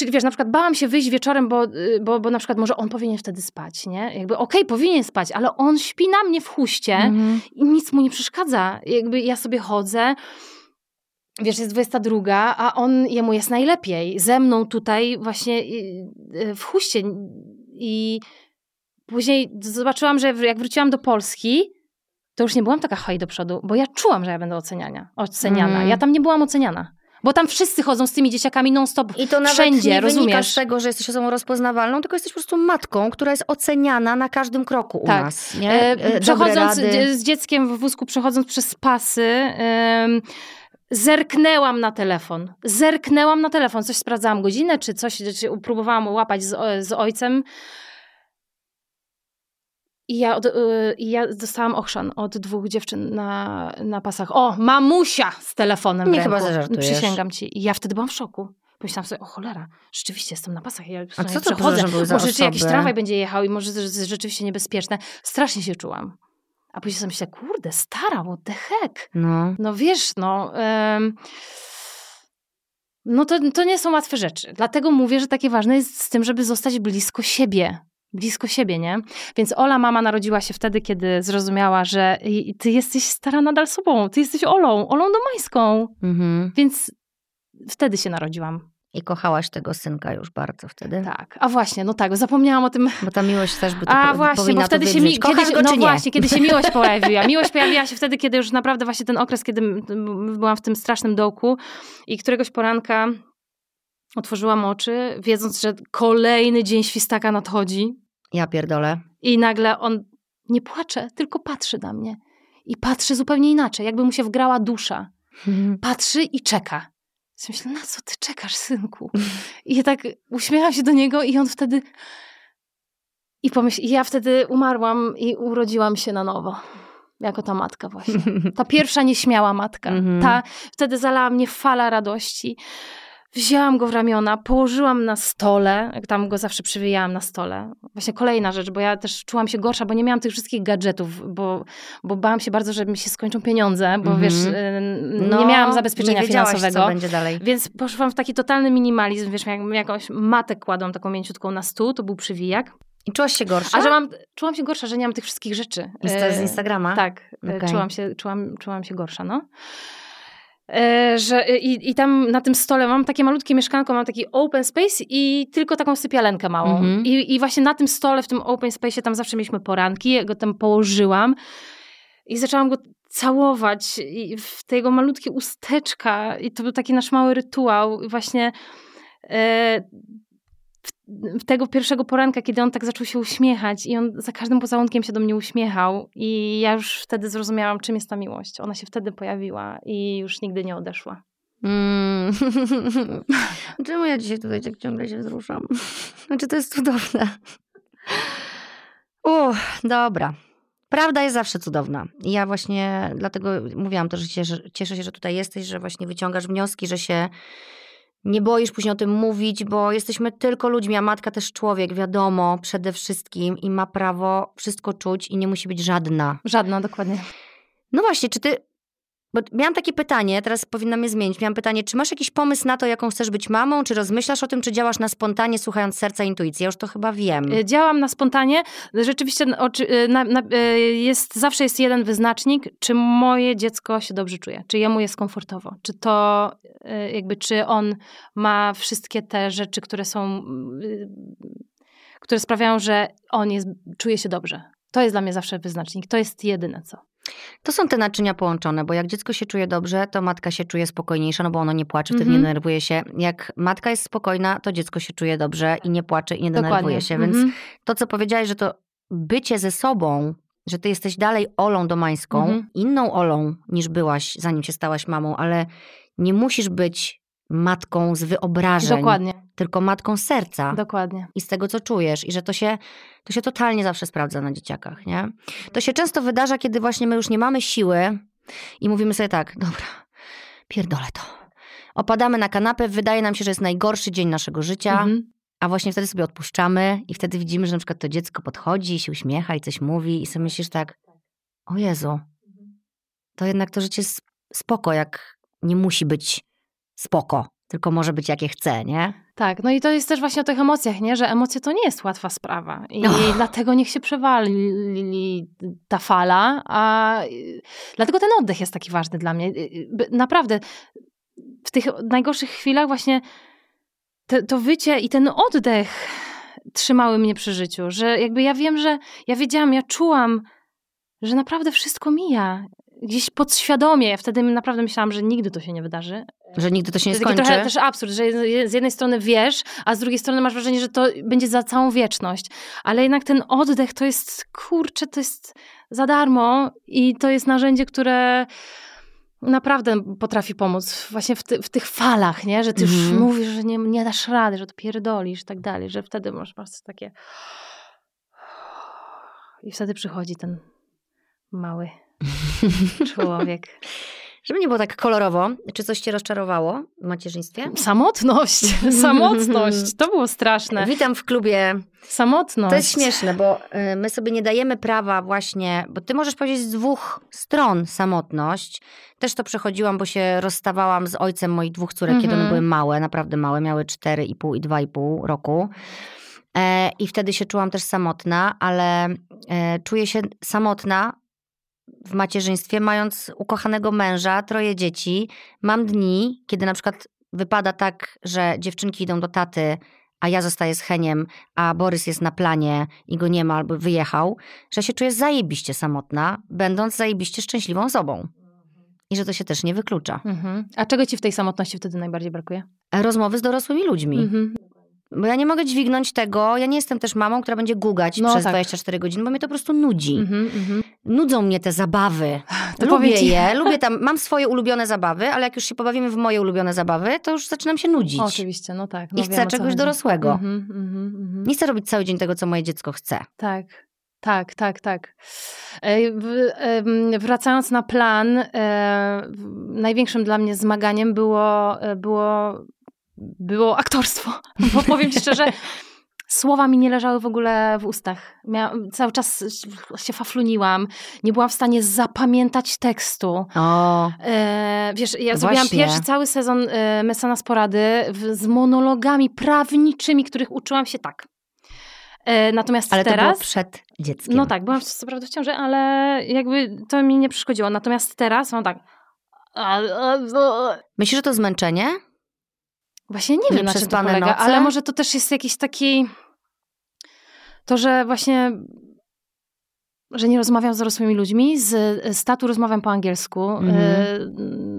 Czyli wiesz, na przykład bałam się wyjść wieczorem, bo, y, bo, bo na przykład może on powinien wtedy spać, nie? Jakby okej, okay, powinien spać, ale on śpi na mnie w huście mm-hmm. i nic mu nie przeszkadza. Jakby ja sobie chodzę, wiesz, jest 22, a on, jemu jest najlepiej. Ze mną tutaj właśnie y, y, w huście. I później zobaczyłam, że jak wróciłam do Polski, to już nie byłam taka haj do przodu, bo ja czułam, że ja będę oceniania, oceniana. Mm. Ja tam nie byłam oceniana. Bo tam wszyscy chodzą z tymi dzieciakami non-stop I to nawet wszędzie, nie rozumiesz? z tego, że jesteś osobą rozpoznawalną, tylko jesteś po prostu matką, która jest oceniana na każdym kroku u tak. nas. Nie? E, e przechodząc z dzieckiem w wózku, przechodząc przez pasy, zerknęłam na telefon. Zerknęłam na telefon. Coś sprawdzałam godzinę, czy coś, czy próbowałam łapać z, z ojcem. I ja, od, y, ja dostałam ochrzan od dwóch dziewczyn na, na pasach. O, mamusia z telefonem Nie chyba zażartujesz. Przysięgam ci. I ja wtedy byłam w szoku. Pomyślałam sobie, o cholera, rzeczywiście jestem na pasach. Ja A co to przechodzę. Może osoby? jakiś tramwaj będzie jechał i może to jest rzeczywiście niebezpieczne. Strasznie się czułam. A później sobie myślę, kurde, stara, what the heck? No, no wiesz, no... Um, no to, to nie są łatwe rzeczy. Dlatego mówię, że takie ważne jest z tym, żeby zostać blisko siebie blisko siebie, nie? Więc Ola mama narodziła się wtedy, kiedy zrozumiała, że ty jesteś stara nadal sobą, ty jesteś Olą, Olą Domańską. Mhm. Więc wtedy się narodziłam. I kochałaś tego synka już bardzo wtedy. Tak, a właśnie, no tak, zapomniałam o tym. Bo ta miłość też by to A właśnie, bo wtedy się mi... Kiedyś, go, no właśnie, kiedy się miłość pojawiła. Miłość pojawiła się wtedy, kiedy już naprawdę właśnie ten okres, kiedy byłam w tym strasznym dołku i któregoś poranka Otworzyłam oczy, wiedząc, że kolejny dzień świstaka nadchodzi. Ja pierdolę. I nagle on nie płacze, tylko patrzy na mnie. I patrzy zupełnie inaczej, jakby mu się wgrała dusza. Mhm. Patrzy i czeka. Myślę, na co ty czekasz, synku? I ja tak uśmiecham się do niego i on wtedy... I pomyśl, ja wtedy umarłam i urodziłam się na nowo. Jako ta matka właśnie. Ta pierwsza nieśmiała matka. Mhm. Ta, wtedy zalała mnie fala radości Wzięłam go w ramiona, położyłam na stole, tam go zawsze przywijałam na stole. Właśnie kolejna rzecz, bo ja też czułam się gorsza, bo nie miałam tych wszystkich gadżetów, bo, bo bałam się bardzo, że mi się skończą pieniądze, bo mm -hmm. wiesz, y, no, nie miałam zabezpieczenia nie finansowego. co będzie dalej. Więc poszłam w taki totalny minimalizm, wiesz, jak, jakąś matę kładłam taką mięciutką na stół, to był przywijak. I czułaś się gorsza? A że mam, czułam się gorsza, że nie mam tych wszystkich rzeczy. Z, z Instagrama? Tak, okay. czułam, się, czułam, czułam się gorsza, no. E, że i, i tam na tym stole mam takie malutkie mieszkanko, mam taki open space i tylko taką sypialenkę małą. -hmm. I, I właśnie na tym stole, w tym open space tam zawsze mieliśmy poranki, ja go tam położyłam i zaczęłam go całować i w tego malutkie usteczka i to był taki nasz mały rytuał właśnie e, tego pierwszego poranka, kiedy on tak zaczął się uśmiechać i on za każdym pocałunkiem się do mnie uśmiechał i ja już wtedy zrozumiałam, czym jest ta miłość. Ona się wtedy pojawiła i już nigdy nie odeszła. Mm. Czemu ja dzisiaj tutaj tak ciągle się wzruszam? Znaczy to jest cudowne. Uff, dobra. Prawda jest zawsze cudowna. I ja właśnie dlatego mówiłam też, że cieszę się, że tutaj jesteś, że właśnie wyciągasz wnioski, że się nie boisz później o tym mówić, bo jesteśmy tylko ludźmi, a matka też człowiek, wiadomo, przede wszystkim i ma prawo wszystko czuć i nie musi być żadna. Żadna, dokładnie. No właśnie, czy ty bo miałam takie pytanie, teraz powinnam je zmienić. Miałam pytanie, czy masz jakiś pomysł na to, jaką chcesz być mamą? Czy rozmyślasz o tym, czy działasz na spontanie, słuchając serca intuicji? Ja już to chyba wiem. Y, działam na spontanie. Rzeczywiście y, na, na, y, jest, zawsze jest jeden wyznacznik, czy moje dziecko się dobrze czuje, czy jemu jest komfortowo, czy to jakby, czy on ma wszystkie te rzeczy, które są, które sprawiają, że on jest, czuje się dobrze. To jest dla mnie zawsze wyznacznik. To jest jedyne co. To są te naczynia połączone, bo jak dziecko się czuje dobrze, to matka się czuje spokojniejsza, no bo ono nie płacze, wtedy nie mhm. denerwuje się. Jak matka jest spokojna, to dziecko się czuje dobrze i nie płacze i nie denerwuje Dokładnie. się. Więc mm-hmm. to, co powiedziałeś, że to bycie ze sobą, że ty jesteś dalej Olą Domańską, mm-hmm. inną Olą niż byłaś, zanim się stałaś mamą, ale nie musisz być matką z wyobrażeń. Dokładnie. Tylko matką serca. Dokładnie. I z tego, co czujesz. I że to się, to się totalnie zawsze sprawdza na dzieciakach, nie? To się często wydarza, kiedy właśnie my już nie mamy siły i mówimy sobie tak, dobra, pierdolę to. Opadamy na kanapę, wydaje nam się, że jest najgorszy dzień naszego życia, mhm. a właśnie wtedy sobie odpuszczamy i wtedy widzimy, że na przykład to dziecko podchodzi, się uśmiecha i coś mówi i sobie myślisz tak, o Jezu, to jednak to życie jest spoko, jak nie musi być spoko, tylko może być jakie chce, nie? Tak, no i to jest też właśnie o tych emocjach, nie? Że emocje to nie jest łatwa sprawa i oh. dlatego niech się przewali ta fala, a dlatego ten oddech jest taki ważny dla mnie. Y, y, naprawdę w tych najgorszych chwilach właśnie te, to wycie i ten oddech trzymały mnie przy życiu, że jakby ja wiem, że ja wiedziałam, ja czułam, że naprawdę wszystko mija gdzieś podświadomie, ja wtedy naprawdę myślałam, że nigdy to się nie wydarzy. Że nigdy to się nie skończy. To trochę też absurd, że z jednej strony wiesz, a z drugiej strony masz wrażenie, że to będzie za całą wieczność. Ale jednak ten oddech to jest, kurczę, to jest za darmo i to jest narzędzie, które naprawdę potrafi pomóc właśnie w, ty, w tych falach, nie? Że ty już mhm. mówisz, że nie, nie dasz rady, że to pierdolisz i tak dalej, że wtedy masz prostu takie i wtedy przychodzi ten mały Człowiek. Żeby nie było tak kolorowo, czy coś cię rozczarowało w macierzyństwie? Samotność. Samotność. To było straszne. Witam w klubie. Samotność. To jest śmieszne, bo y, my sobie nie dajemy prawa właśnie, bo ty możesz powiedzieć z dwóch stron samotność. Też to przechodziłam, bo się rozstawałam z ojcem moich dwóch córek, kiedy one mhm. były małe, naprawdę małe, miały 4,5 i 2,5 roku. E, I wtedy się czułam też samotna, ale e, czuję się samotna w macierzyństwie, mając ukochanego męża, troje dzieci, mam dni, kiedy na przykład wypada tak, że dziewczynki idą do taty, a ja zostaję z Heniem, a Borys jest na planie i go nie ma albo wyjechał, że się czuję zajebiście samotna, będąc zajebiście szczęśliwą osobą. I że to się też nie wyklucza. Mhm. A czego ci w tej samotności wtedy najbardziej brakuje? Rozmowy z dorosłymi ludźmi. Mhm. Bo ja nie mogę dźwignąć tego, ja nie jestem też mamą, która będzie gugać no, przez tak. 24 godziny, bo mnie to po prostu nudzi. Mm-hmm, mm-hmm. Nudzą mnie te zabawy. To lubię je, lubię tam, mam swoje ulubione zabawy, ale jak już się pobawimy w moje ulubione zabawy, to już zaczynam się nudzić. Oczywiście, no tak. No I chcę czegoś dorosłego. Mm-hmm, nie chcę robić cały dzień tego, co moje dziecko chce. Tak. Tak, tak, tak. Wracając na plan, e, największym dla mnie zmaganiem było, e, było było aktorstwo. Bo powiem ci szczerze, słowa mi nie leżały w ogóle w ustach. Miałam, cały czas się fafluniłam. Nie byłam w stanie zapamiętać tekstu. O. E, wiesz, ja zrobiłam Właśnie. pierwszy cały sezon e, Mecenas Porady w, z monologami prawniczymi, których uczyłam się tak. E, natomiast Ale to było teraz... przed dzieckiem. No tak, byłam co prawda w ciąży, ale jakby to mi nie przeszkodziło. Natomiast teraz mam tak... Myślisz, że to zmęczenie? Właśnie nie wiem, na czym to polega, noce? ale może to też jest jakiś taki... To, że właśnie... Że nie rozmawiam z dorosłymi ludźmi, z, z tatu rozmawiam po angielsku, Mhm.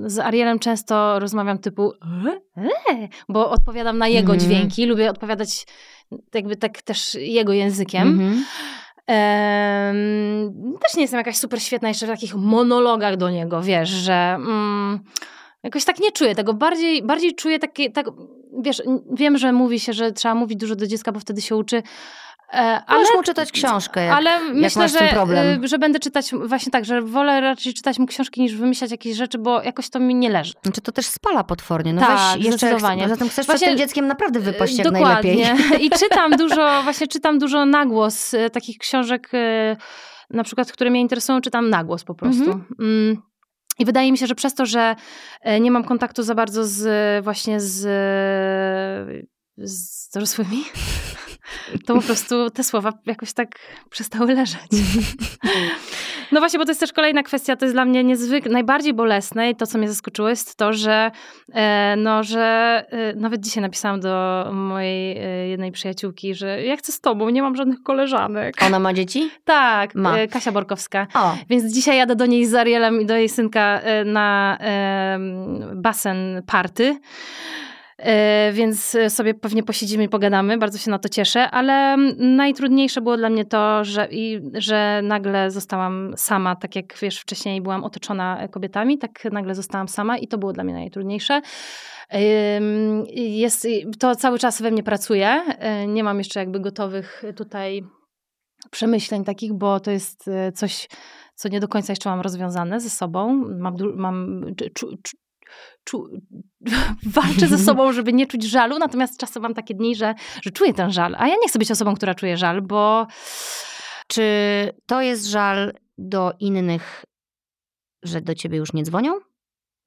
y, z Arielem często rozmawiam typu e? E? bo odpowiadam na jego Mhm. dźwięki, lubię odpowiadać jakby tak też jego językiem. Mhm. Em, też nie jestem jakaś super świetna jeszcze w takich monologach do niego, wiesz, że mm, jakoś tak nie czuję tego. Bardziej, bardziej czuję takie, tak, wiesz, wiem, że mówi się, że trzeba mówić dużo do dziecka, bo wtedy się uczy. e, Ale, Możesz mu czytać książkę, jak, ale myślę, masz że, problem. y, że będę czytać właśnie tak, że wolę raczej czytać mu książki niż wymyślać jakieś rzeczy, bo jakoś to mi nie leży. Znaczy to też spala potwornie. No Tak, weź jeszcze, zdecydowanie. Tym chcesz Właśnie- przed tym dzieckiem naprawdę wypaść jak Dokładnie. najlepiej. I czytam dużo, właśnie czytam dużo na głos e, takich książek, na przykład, które mnie interesują, czytam na głos po prostu. Mhm. I wydaje mi się, że przez to, że e, nie mam kontaktu za bardzo z właśnie z, z dorosłymi, to po prostu te słowa jakoś tak przestały leżeć. No właśnie, bo to jest też kolejna kwestia, to jest dla mnie niezwykle, najbardziej bolesne i to, co mnie zaskoczyło, jest to, że e, no, że e, nawet dzisiaj napisałam do mojej e, jednej przyjaciółki, że ja chcę z tobą, nie mam żadnych koleżanek. Ona ma dzieci? Tak, Ma. Kasia Borkowska. O, Więc dzisiaj jadę do niej z Arielem i do jej synka na basen party. E, Więc sobie pewnie posiedzimy i pogadamy, bardzo się na to cieszę, ale najtrudniejsze było dla mnie to, że, i, że nagle zostałam sama, tak jak wiesz, wcześniej byłam otoczona kobietami, tak nagle zostałam sama i to było dla mnie najtrudniejsze. Jest, to cały czas we mnie pracuje. E, Nie mam jeszcze jakby gotowych tutaj przemyśleń takich, bo to jest e, coś, co nie do końca jeszcze mam rozwiązane ze sobą. Mam, mam czu, walczę ze sobą, żeby nie czuć żalu, natomiast czasem mam takie dni, że, że czuję ten żal, a ja nie chcę być osobą, która czuje żal, bo czy to jest żal do innych, że do ciebie już nie dzwonią?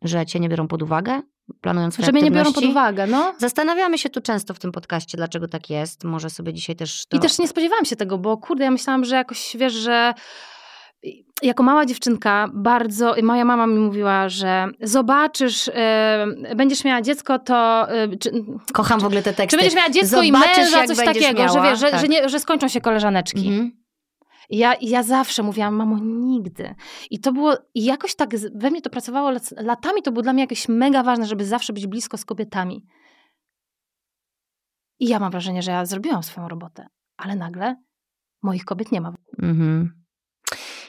Że cię nie biorą pod uwagę, planując swoje że mnie nie biorą pod uwagę, no. Zastanawiamy się tu często w tym podcaście, dlaczego tak jest. Może sobie dzisiaj też to... I też nie spodziewałam się tego, bo kurde, ja myślałam, że jakoś, wiesz, że jako mała dziewczynka bardzo, moja mama mi mówiła, że zobaczysz, e, będziesz miała dziecko, to... e, czy, Kocham w ogóle te teksty. Czy będziesz miała dziecko i Zobaczysz, męża, jak coś takiego, że miała. wiesz, że, Tak. że, nie, że skończą się koleżaneczki. Mhm. I ja, i ja zawsze mówiłam, mamo, nigdy. I to było, i jakoś tak we mnie to pracowało lat- latami, to było dla mnie jakieś mega ważne, żeby zawsze być blisko z kobietami. I ja mam wrażenie, że ja zrobiłam swoją robotę, ale nagle moich kobiet nie ma. Mhm.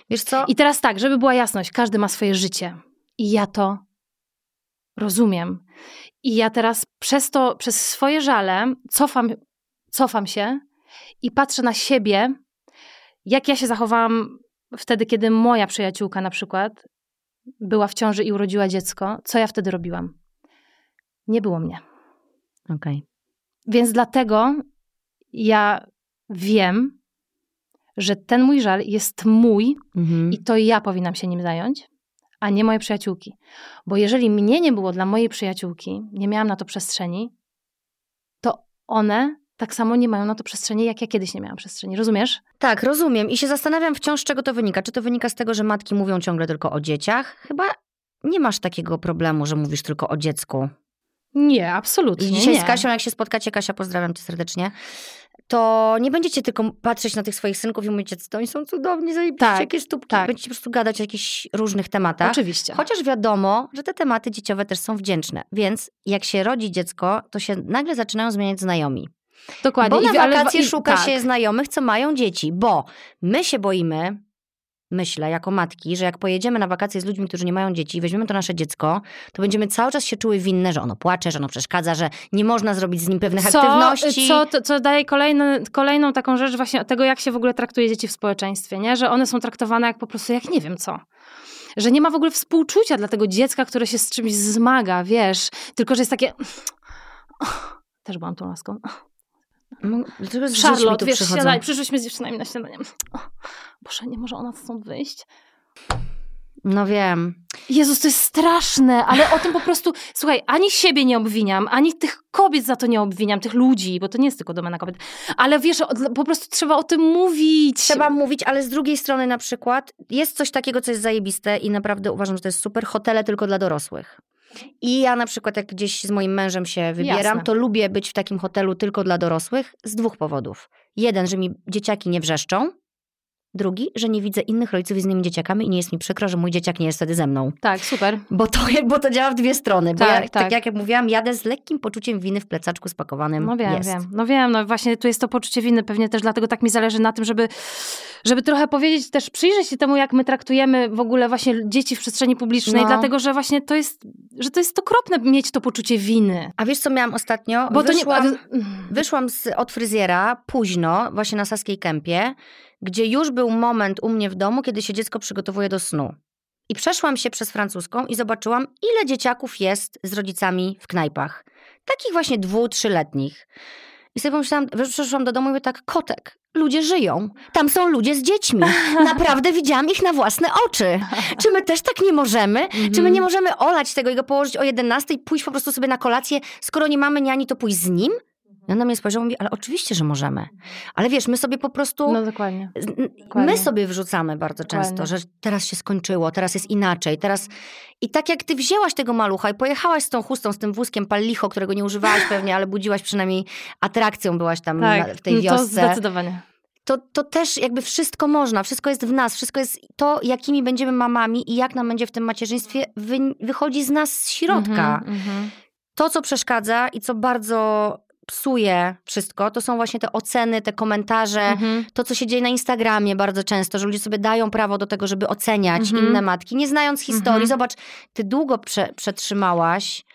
Wiesz co? I teraz tak, żeby była jasność, każdy ma swoje życie. I ja to rozumiem. I ja teraz przez to, przez swoje żale cofam, cofam się i patrzę na siebie, jak ja się zachowałam wtedy, kiedy moja przyjaciółka na przykład była w ciąży i urodziła dziecko. Co ja wtedy robiłam? Nie było mnie. Okej. Więc dlatego ja wiem, że ten mój żal jest mój Mhm. i to ja powinnam się nim zająć, a nie moje przyjaciółki. Bo jeżeli mnie nie było dla mojej przyjaciółki, nie miałam na to przestrzeni, to one tak samo nie mają na to przestrzeni, jak ja kiedyś nie miałam przestrzeni. Rozumiesz? Tak, rozumiem. I się zastanawiam wciąż, z czego to wynika. Czy to wynika z tego, że matki mówią ciągle tylko o dzieciach? Chyba nie masz takiego problemu, że mówisz tylko o dziecku. Nie, absolutnie I dzisiaj nie. z Kasią, jak się spotkacie, Kasia, pozdrawiam cię serdecznie, to nie będziecie tylko patrzeć na tych swoich synków i mówić, to oni są cudowni, zajebiście, Tak, jakie stópki. tak. Będziecie po prostu gadać o jakichś różnych tematach. Oczywiście. Chociaż wiadomo, że te tematy dzieciowe też są wdzięczne. Więc jak się rodzi dziecko, to się nagle zaczynają zmieniać znajomi. Dokładnie. Bo I- na ale- wakacje i- szuka tak. się znajomych, co mają dzieci. Bo my się boimy, myślę, jako matki, że jak pojedziemy na wakacje z ludźmi, którzy nie mają dzieci i weźmiemy to nasze dziecko, to będziemy cały czas się czuły winne, że ono płacze, że ono przeszkadza, że nie można zrobić z nim pewnych aktywności. Co, to, co daje kolejny, kolejną taką rzecz właśnie tego, jak się w ogóle traktuje dzieci w społeczeństwie, nie? Że one są traktowane jak po prostu, jak nie wiem co. Że nie ma w ogóle współczucia dla tego dziecka, które się z czymś zmaga, wiesz? Tylko, że jest takie... Też byłam tą laską. Dlaczego z Charlotte, wiesz, siadaj, przyszłyśmy z dziewczynami na śniadanie. O, Boże, nie może ona stąd wyjść? No wiem. Jezus, to jest straszne, ale o tym po prostu, słuchaj, ani siebie nie obwiniam, ani tych kobiet za to nie obwiniam, tych ludzi, bo to nie jest tylko domena kobiet, ale wiesz, po prostu trzeba o tym mówić. Trzeba mówić, ale z drugiej strony na przykład jest coś takiego, co jest zajebiste i naprawdę uważam, że to jest super. Hotele tylko dla dorosłych. I ja na przykład jak gdzieś z moim mężem się wybieram, Jasne. to lubię być w takim hotelu tylko dla dorosłych z dwóch powodów. Jeden, że mi dzieciaki nie wrzeszczą. Drugi, że nie widzę innych rodziców z innymi dzieciakami i nie jest mi przykro, że mój dzieciak nie jest wtedy ze mną. Tak, super. Bo to, bo to działa w dwie strony. Bo Tak, ja, tak. tak. jak mówiłam, jadę z lekkim poczuciem winy w plecaczku spakowanym. No wiem, jest. wiem. No wiem, no właśnie tu jest to poczucie winy, pewnie też dlatego tak mi zależy na tym, żeby, żeby trochę powiedzieć, też przyjrzeć się temu, jak my traktujemy w ogóle właśnie dzieci w przestrzeni publicznej, No. dlatego, że właśnie to jest, że to jest okropne mieć to poczucie winy. A wiesz, co miałam ostatnio? Bo Wyszłam... to nie... Wyszłam z, od fryzjera późno, właśnie na Saskiej Kępie, gdzie już był moment u mnie w domu, kiedy się dziecko przygotowuje do snu. I przeszłam się przez francuską i zobaczyłam, ile dzieciaków jest z rodzicami w knajpach. Takich właśnie dwu, trzyletnich. I sobie pomyślałam, przeszłam do domu i mówię tak, kotek, ludzie żyją. Tam są ludzie z dziećmi. Naprawdę widziałam ich na własne oczy. Czy my też tak nie możemy? Czy my nie możemy olać tego i go położyć o 11 i pójść po prostu sobie na kolację, skoro nie mamy niani, to pójść z nim? I on na mnie spojrzał i mówi, ale oczywiście, że możemy. Ale wiesz, my sobie po prostu, No dokładnie. dokładnie. my sobie wrzucamy bardzo często, Dokładnie. że teraz się skończyło, teraz jest inaczej, teraz... I tak jak ty wzięłaś tego malucha i pojechałaś z tą chustą, z tym wózkiem pallicho, którego nie używałaś pewnie, ale budziłaś przynajmniej atrakcją, byłaś tam na, w tej no to wiosce zdecydowanie. to, to też jakby wszystko można, wszystko jest w nas, wszystko jest to, jakimi będziemy mamami i jak nam będzie w tym macierzyństwie, wy, wychodzi z nas z środka. Mhm, mhm. To, co przeszkadza i co bardzo psuje wszystko, to są właśnie te oceny, te komentarze, Mhm. to, co się dzieje na Instagramie bardzo często, że ludzie sobie dają prawo do tego, żeby oceniać Mhm. inne matki, nie znając historii. Mhm. Zobacz, ty długo prze, przetrzymałaś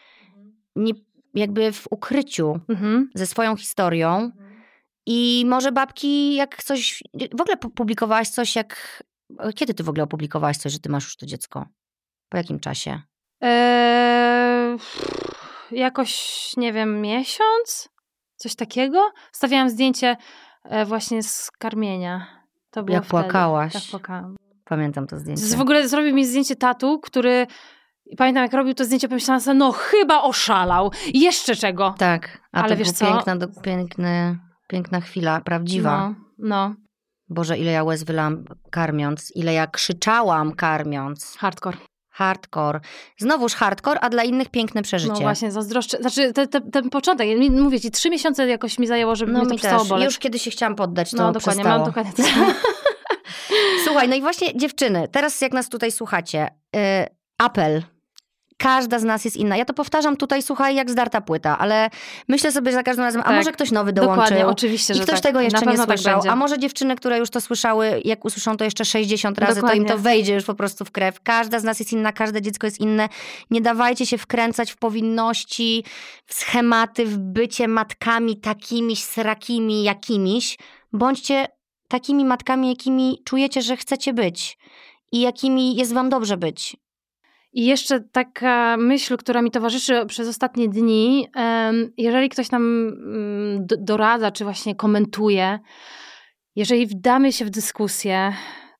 nie, jakby w ukryciu Mhm. ze swoją historią. I może babki, jak coś. W ogóle pu- publikowałaś coś, jak. Kiedy ty w ogóle opublikowałaś coś, że ty masz już to dziecko? Po jakim czasie? Eee, jakoś, nie wiem, miesiąc? Coś takiego? Stawiałam zdjęcie e, właśnie z karmienia. To było Jak wtedy. płakałaś. Tak, płakałam. Pamiętam to zdjęcie. W ogóle zrobił mi zdjęcie tatu, który... i Pamiętam, jak robił to zdjęcie, pomyślałam sobie, no chyba oszalał. Jeszcze czego? Tak, a Ale to wiesz co? piękna, do, piękny, piękna chwila, prawdziwa. No, no. Boże, ile ja łez wylałam karmiąc, ile ja krzyczałam karmiąc. Hardcore. Hardcore. Znowuż hardcore, a dla innych piękne przeżycie. No właśnie, zazdroszczę. Znaczy, te, te, ten początek, mówię ci, trzy miesiące jakoś mi zajęło, żeby No mi to przestało boleć. Już kiedy się chciałam poddać, to no dokładnie, przestało. mam dokładnie to samo. Słuchaj, no i właśnie dziewczyny, teraz jak nas tutaj słuchacie, y, apel. Każda z nas jest inna. Ja to powtarzam tutaj, słuchaj, jak zdarta płyta, ale myślę sobie za każdym razem, a Tak. może ktoś nowy dołączył. Dokładnie, oczywiście, I że ktoś tak. tego jeszcze nie tak słyszał. będzie. a może dziewczyny, które już to słyszały, jak usłyszą to jeszcze 60 razy, to im to Dokładnie. wejdzie już po prostu w krew. Każda z nas jest inna, każde dziecko jest inne. Nie dawajcie się wkręcać w powinności, w schematy, w bycie matkami takimiś, srakimi, jakimiś. Bądźcie takimi matkami, jakimi czujecie, że chcecie być i jakimi jest wam dobrze być. I jeszcze taka myśl, która mi towarzyszy przez ostatnie dni, jeżeli ktoś nam mm, doradza, czy właśnie komentuje, jeżeli wdamy się w dyskusję,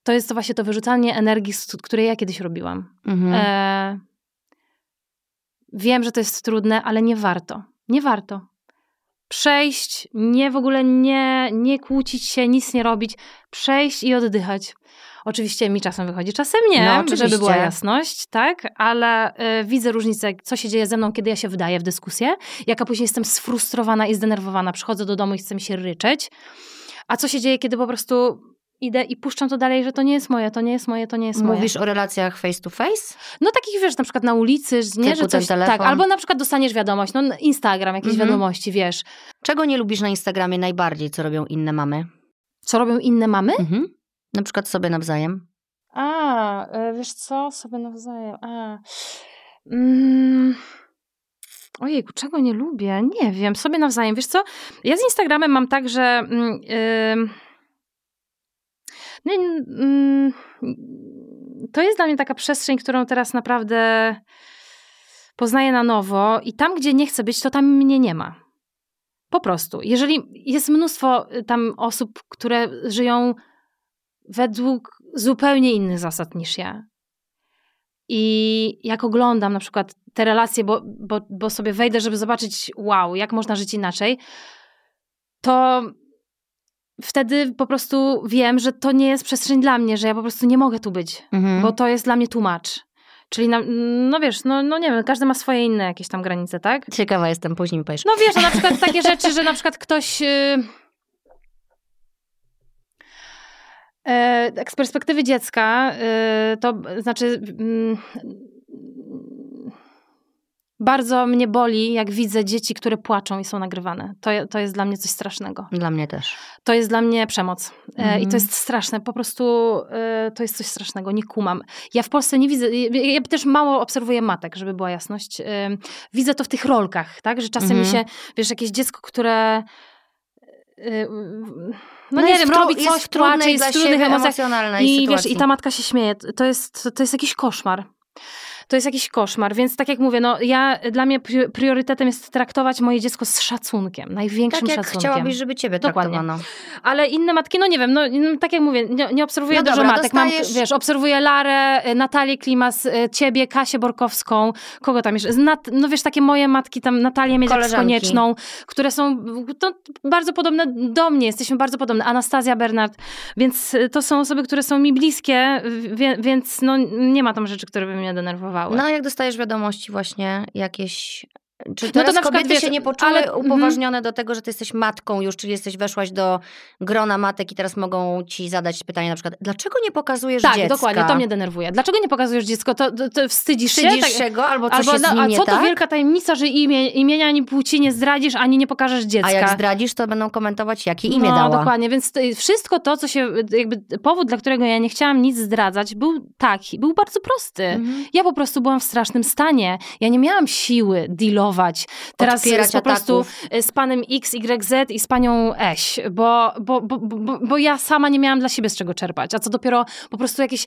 to jest to właśnie to wyrzucanie energii, której ja kiedyś robiłam. Mhm. E, wiem, że to jest trudne, ale nie warto. Nie warto. Przejść, nie w ogóle nie, nie kłócić się, nic nie robić, przejść i oddychać. Oczywiście mi czasem wychodzi, czasem nie, No, oczywiście. żeby była jasność, tak? Ale y, widzę różnicę, co się dzieje ze mną, kiedy ja się wdaję w dyskusję, jaka później jestem sfrustrowana i zdenerwowana, przychodzę do domu i chcę mi się ryczeć, a co się dzieje, kiedy po prostu idę i puszczam to dalej, że to nie jest moje, to nie jest moje, to nie jest moje. Mówisz o relacjach face to face? No takich, wiesz, na przykład na ulicy, nie, Typu że coś, tak, albo na przykład dostaniesz wiadomość, no Instagram, jakieś Mhm. wiadomości, wiesz. Czego nie lubisz na Instagramie najbardziej, co robią inne mamy? Co robią inne mamy? Mhm. Na przykład sobie nawzajem. A, e, wiesz co, sobie nawzajem, a. Mm. Ojejku, czego nie lubię? Nie wiem, sobie nawzajem. Wiesz co, ja z Instagramem mam tak, że... Nie, mm, to jest dla mnie taka przestrzeń, którą teraz naprawdę poznaję na nowo i tam, gdzie nie chcę być, to tam mnie nie ma. Po prostu. Jeżeli jest mnóstwo y, tam osób, które żyją według zupełnie innych zasad niż ja. I jak oglądam na przykład te relacje, bo, bo, bo sobie wejdę, żeby zobaczyć, wow, jak można żyć inaczej, to wtedy po prostu wiem, że to nie jest przestrzeń dla mnie, że ja po prostu nie mogę tu być, mhm. bo to jest dla mnie tłumacz. Czyli, na, no wiesz, no, no nie wiem, każdy ma swoje inne jakieś tam granice, tak? Ciekawa jestem, później powiesz. No wiesz, no na przykład takie rzeczy, że na przykład ktoś... Yy, z perspektywy dziecka, y, to znaczy mm, bardzo mnie boli, jak widzę dzieci, które płaczą i są nagrywane. To, to jest dla mnie coś strasznego. Dla mnie też. To jest dla mnie przemoc. Mhm. I to mhm. jest straszne. Po prostu e, to jest coś strasznego. Nie kumam. Ja w Polsce nie widzę, ja też mało obserwuję matek, żeby była jasność. E, widzę to w tych rolkach, tak? Że czasem mhm. mi się, wiesz, jakieś dziecko, które no, no nie wiem, robi coś, płacze, jest w trudnych emocjach. I wiesz, i ta matka się śmieje. To jest, to jest jakiś koszmar to jest jakiś koszmar. Więc tak jak mówię, no ja, dla mnie priorytetem jest traktować moje dziecko z szacunkiem, największym tak jak szacunkiem. chciałabyś, żeby ciebie Dokładnie. traktowano. Ale inne matki, no nie wiem, no, no tak jak mówię, nie, nie obserwuję no dużo dobra, matek. Dostajesz... Mam, wiesz, obserwuję Larę, y, Natalię Klimas, y, ciebie, Kasię Borkowską, kogo tam jeszcze? Nat, no wiesz, takie moje matki, tam Natalię Miedziak-Konieczną, które są to bardzo podobne do mnie, jesteśmy bardzo podobne. Anastazja Bernard, więc y, to są osoby, które są mi bliskie, więc no nie ma tam rzeczy, które by mnie denerwowały. No a jak dostajesz wiadomości właśnie jakieś czy teraz no to na kobiety wiesz, się nie poczuły ale, mhm. upoważnione mm. do tego, że ty jesteś matką już, czyli jesteś, weszłaś do grona matek i teraz mogą ci zadać pytanie na przykład, dlaczego nie pokazujesz tak, dziecka? Tak, dokładnie, to mnie denerwuje. Dlaczego nie pokazujesz dziecko? To, to, to wstydzisz, wstydzisz się? się go, albo coś albo, no, A co to tak? wielka tajemnica, że imię, imienia ani płci nie zdradzisz, ani nie pokażesz dziecka. A jak zdradzisz, to będą komentować, jakie imię no, dała. dokładnie, więc wszystko to, co się, jakby powód, dla którego ja nie chciałam nic zdradzać, był taki, był bardzo prosty. Mhm. Ja po prostu byłam w strasznym stanie. Ja nie miałam siły dealować. Teraz teraz po prostu y, z panem X, Y, Z i z panią Eś, bo, bo, bo, bo, bo ja sama nie miałam dla siebie z czego czerpać, a co dopiero po prostu jakieś y,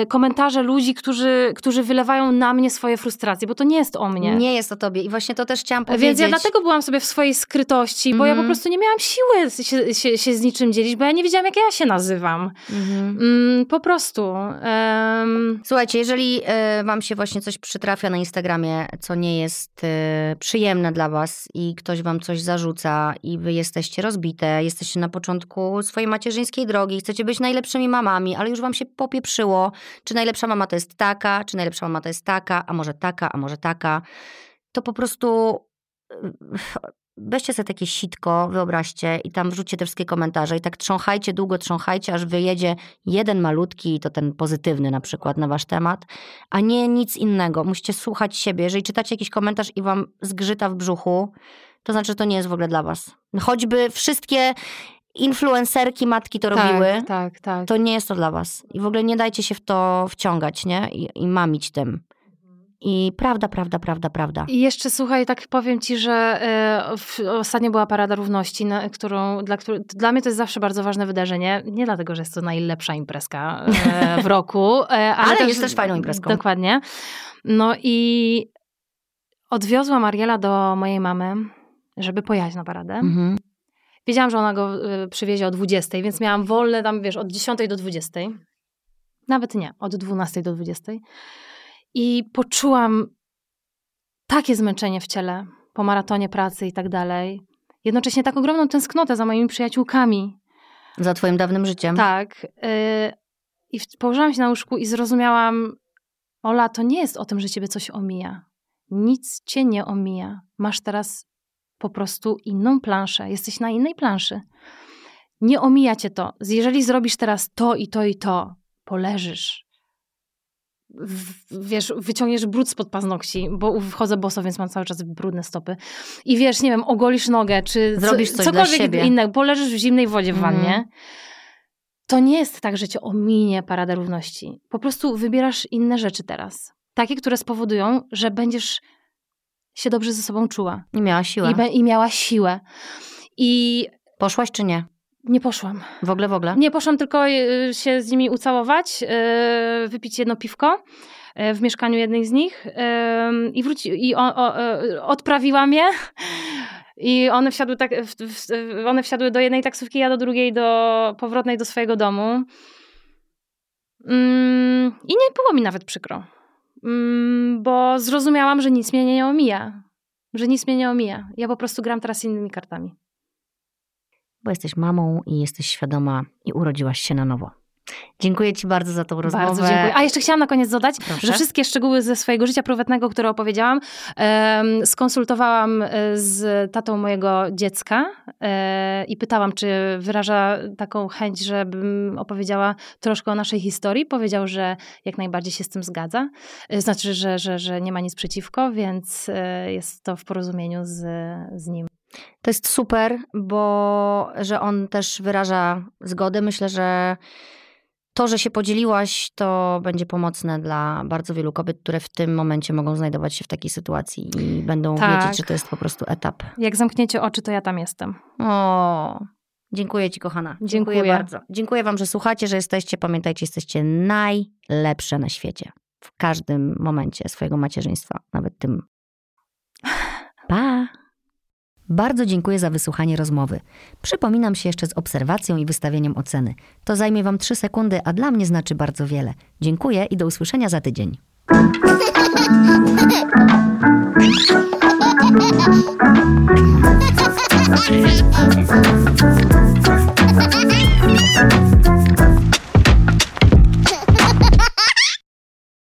y, komentarze ludzi, którzy, którzy wylewają na mnie swoje frustracje, bo to nie jest o mnie. Nie jest o tobie i właśnie to też chciałam powiedzieć. Więc ja dlatego byłam sobie w swojej skrytości, bo mm. ja po mhm. prostu nie miałam siły się, się, się, z niczym dzielić, bo ja nie wiedziałam, jak ja się nazywam. Mm. Mm, po prostu. Um... Słuchajcie, jeżeli y, wam się właśnie coś przytrafia na Instagramie, co nie jest przyjemne dla was i ktoś wam coś zarzuca i wy jesteście rozbite, jesteście na początku swojej macierzyńskiej drogi, chcecie być najlepszymi mamami, ale już wam się popieprzyło, czy najlepsza mama to jest taka, czy najlepsza mama to jest taka, a może taka, a może taka, to po prostu weźcie sobie takie sitko, wyobraźcie i tam wrzućcie te wszystkie komentarze i tak trząchajcie, długo trząchajcie, aż wyjedzie jeden malutki, to ten pozytywny na przykład na wasz temat, a nie nic innego. Musicie słuchać siebie. Jeżeli czytacie jakiś komentarz i wam zgrzyta w brzuchu, to znaczy, że to nie jest w ogóle dla was. Choćby wszystkie influencerki matki to tak, robiły, tak, tak. to nie jest to dla was. I w ogóle nie dajcie się w to wciągać, nie? I, i mamić tym. I prawda, prawda, prawda, prawda. I jeszcze słuchaj, tak powiem ci, że w, ostatnio była Parada Równości, na, którą, dla, który, dla mnie to jest zawsze bardzo ważne wydarzenie. Nie dlatego, że jest to najlepsza imprezka e, w roku. E, ale, ale też, jest też fajną imprezką. Dokładnie. No i odwiozłam Ariela do mojej mamy, żeby pojechać na paradę. Mhm. Wiedziałam, że ona go y, przywiezie o 20, więc miałam wolne tam, wiesz, od 10 do 20. Nawet nie, od 12 do 20. I poczułam takie zmęczenie w ciele po maratonie pracy i tak dalej. Jednocześnie tak ogromną tęsknotę za moimi przyjaciółkami. Za twoim dawnym życiem. Tak. Yy, I położyłam się na łóżku i zrozumiałam, Ola, to nie jest o tym, że ciebie coś omija. Nic cię nie omija. Masz teraz po prostu inną planszę. Jesteś na innej planszy. Nie omija cię to. Jeżeli zrobisz teraz to i to i to, poleżysz, wiesz, wyciągniesz brud spod paznokci, bo wchodzę boso, więc mam cały czas brudne stopy. I wiesz, nie wiem, ogolisz nogę, czy Zrobisz coś cokolwiek innego, poleżysz w zimnej wodzie w wannie. Mm. To nie jest tak, że cię ominie parada równości. Po prostu wybierasz inne rzeczy teraz. Takie, które spowodują, że będziesz się dobrze ze sobą czuła. I miała siłę. I, i miała siłę. I... Poszłaś czy nie? Nie poszłam. W ogóle, w ogóle? Nie poszłam tylko y, się z nimi ucałować, y, wypić jedno piwko. e, w mieszkaniu jednej z nich i, wróci, i o, o, odprawiłam je. I one wsiadły, tak, one wsiadły do jednej taksówki, ja do drugiej, do powrotnej do swojego domu. Mm, I nie było mi nawet przykro, mm, bo zrozumiałam, że nic mnie nie omija. Że nic mnie nie omija. Ja po prostu gram teraz innymi kartami. Bo jesteś mamą i jesteś świadoma i urodziłaś się na nowo. Dziękuję Ci bardzo za tą rozmowę. Bardzo dziękuję. A jeszcze chciałam na koniec dodać, Proszę. że wszystkie szczegóły ze swojego życia prywatnego, które opowiedziałam, skonsultowałam e, z tatą mojego dziecka e, i pytałam, czy wyraża taką chęć, żebym opowiedziała troszkę o naszej historii. Powiedział, że jak najbardziej się z tym zgadza. E, znaczy, że, że, że nie ma nic przeciwko, więc jest to w porozumieniu z, z nim. To jest super, bo że on też wyraża zgodę. Myślę, że to, że się podzieliłaś, to będzie pomocne dla bardzo wielu kobiet, które w tym momencie mogą znajdować się w takiej sytuacji i będą tak. wiedzieć, że to jest po prostu etap. Jak zamkniecie oczy, to ja tam jestem. O, dziękuję Ci, kochana. Dziękuję, dziękuję bardzo. Dziękuję Wam, że słuchacie, że jesteście. Pamiętajcie, jesteście najlepsze na świecie. W każdym momencie swojego macierzyństwa, nawet tym. Pa! Bardzo dziękuję za wysłuchanie rozmowy. Przypominam się jeszcze z obserwacją i wystawieniem oceny. To zajmie Wam 3 sekundy, a dla mnie znaczy bardzo wiele. Dziękuję i do usłyszenia za tydzień.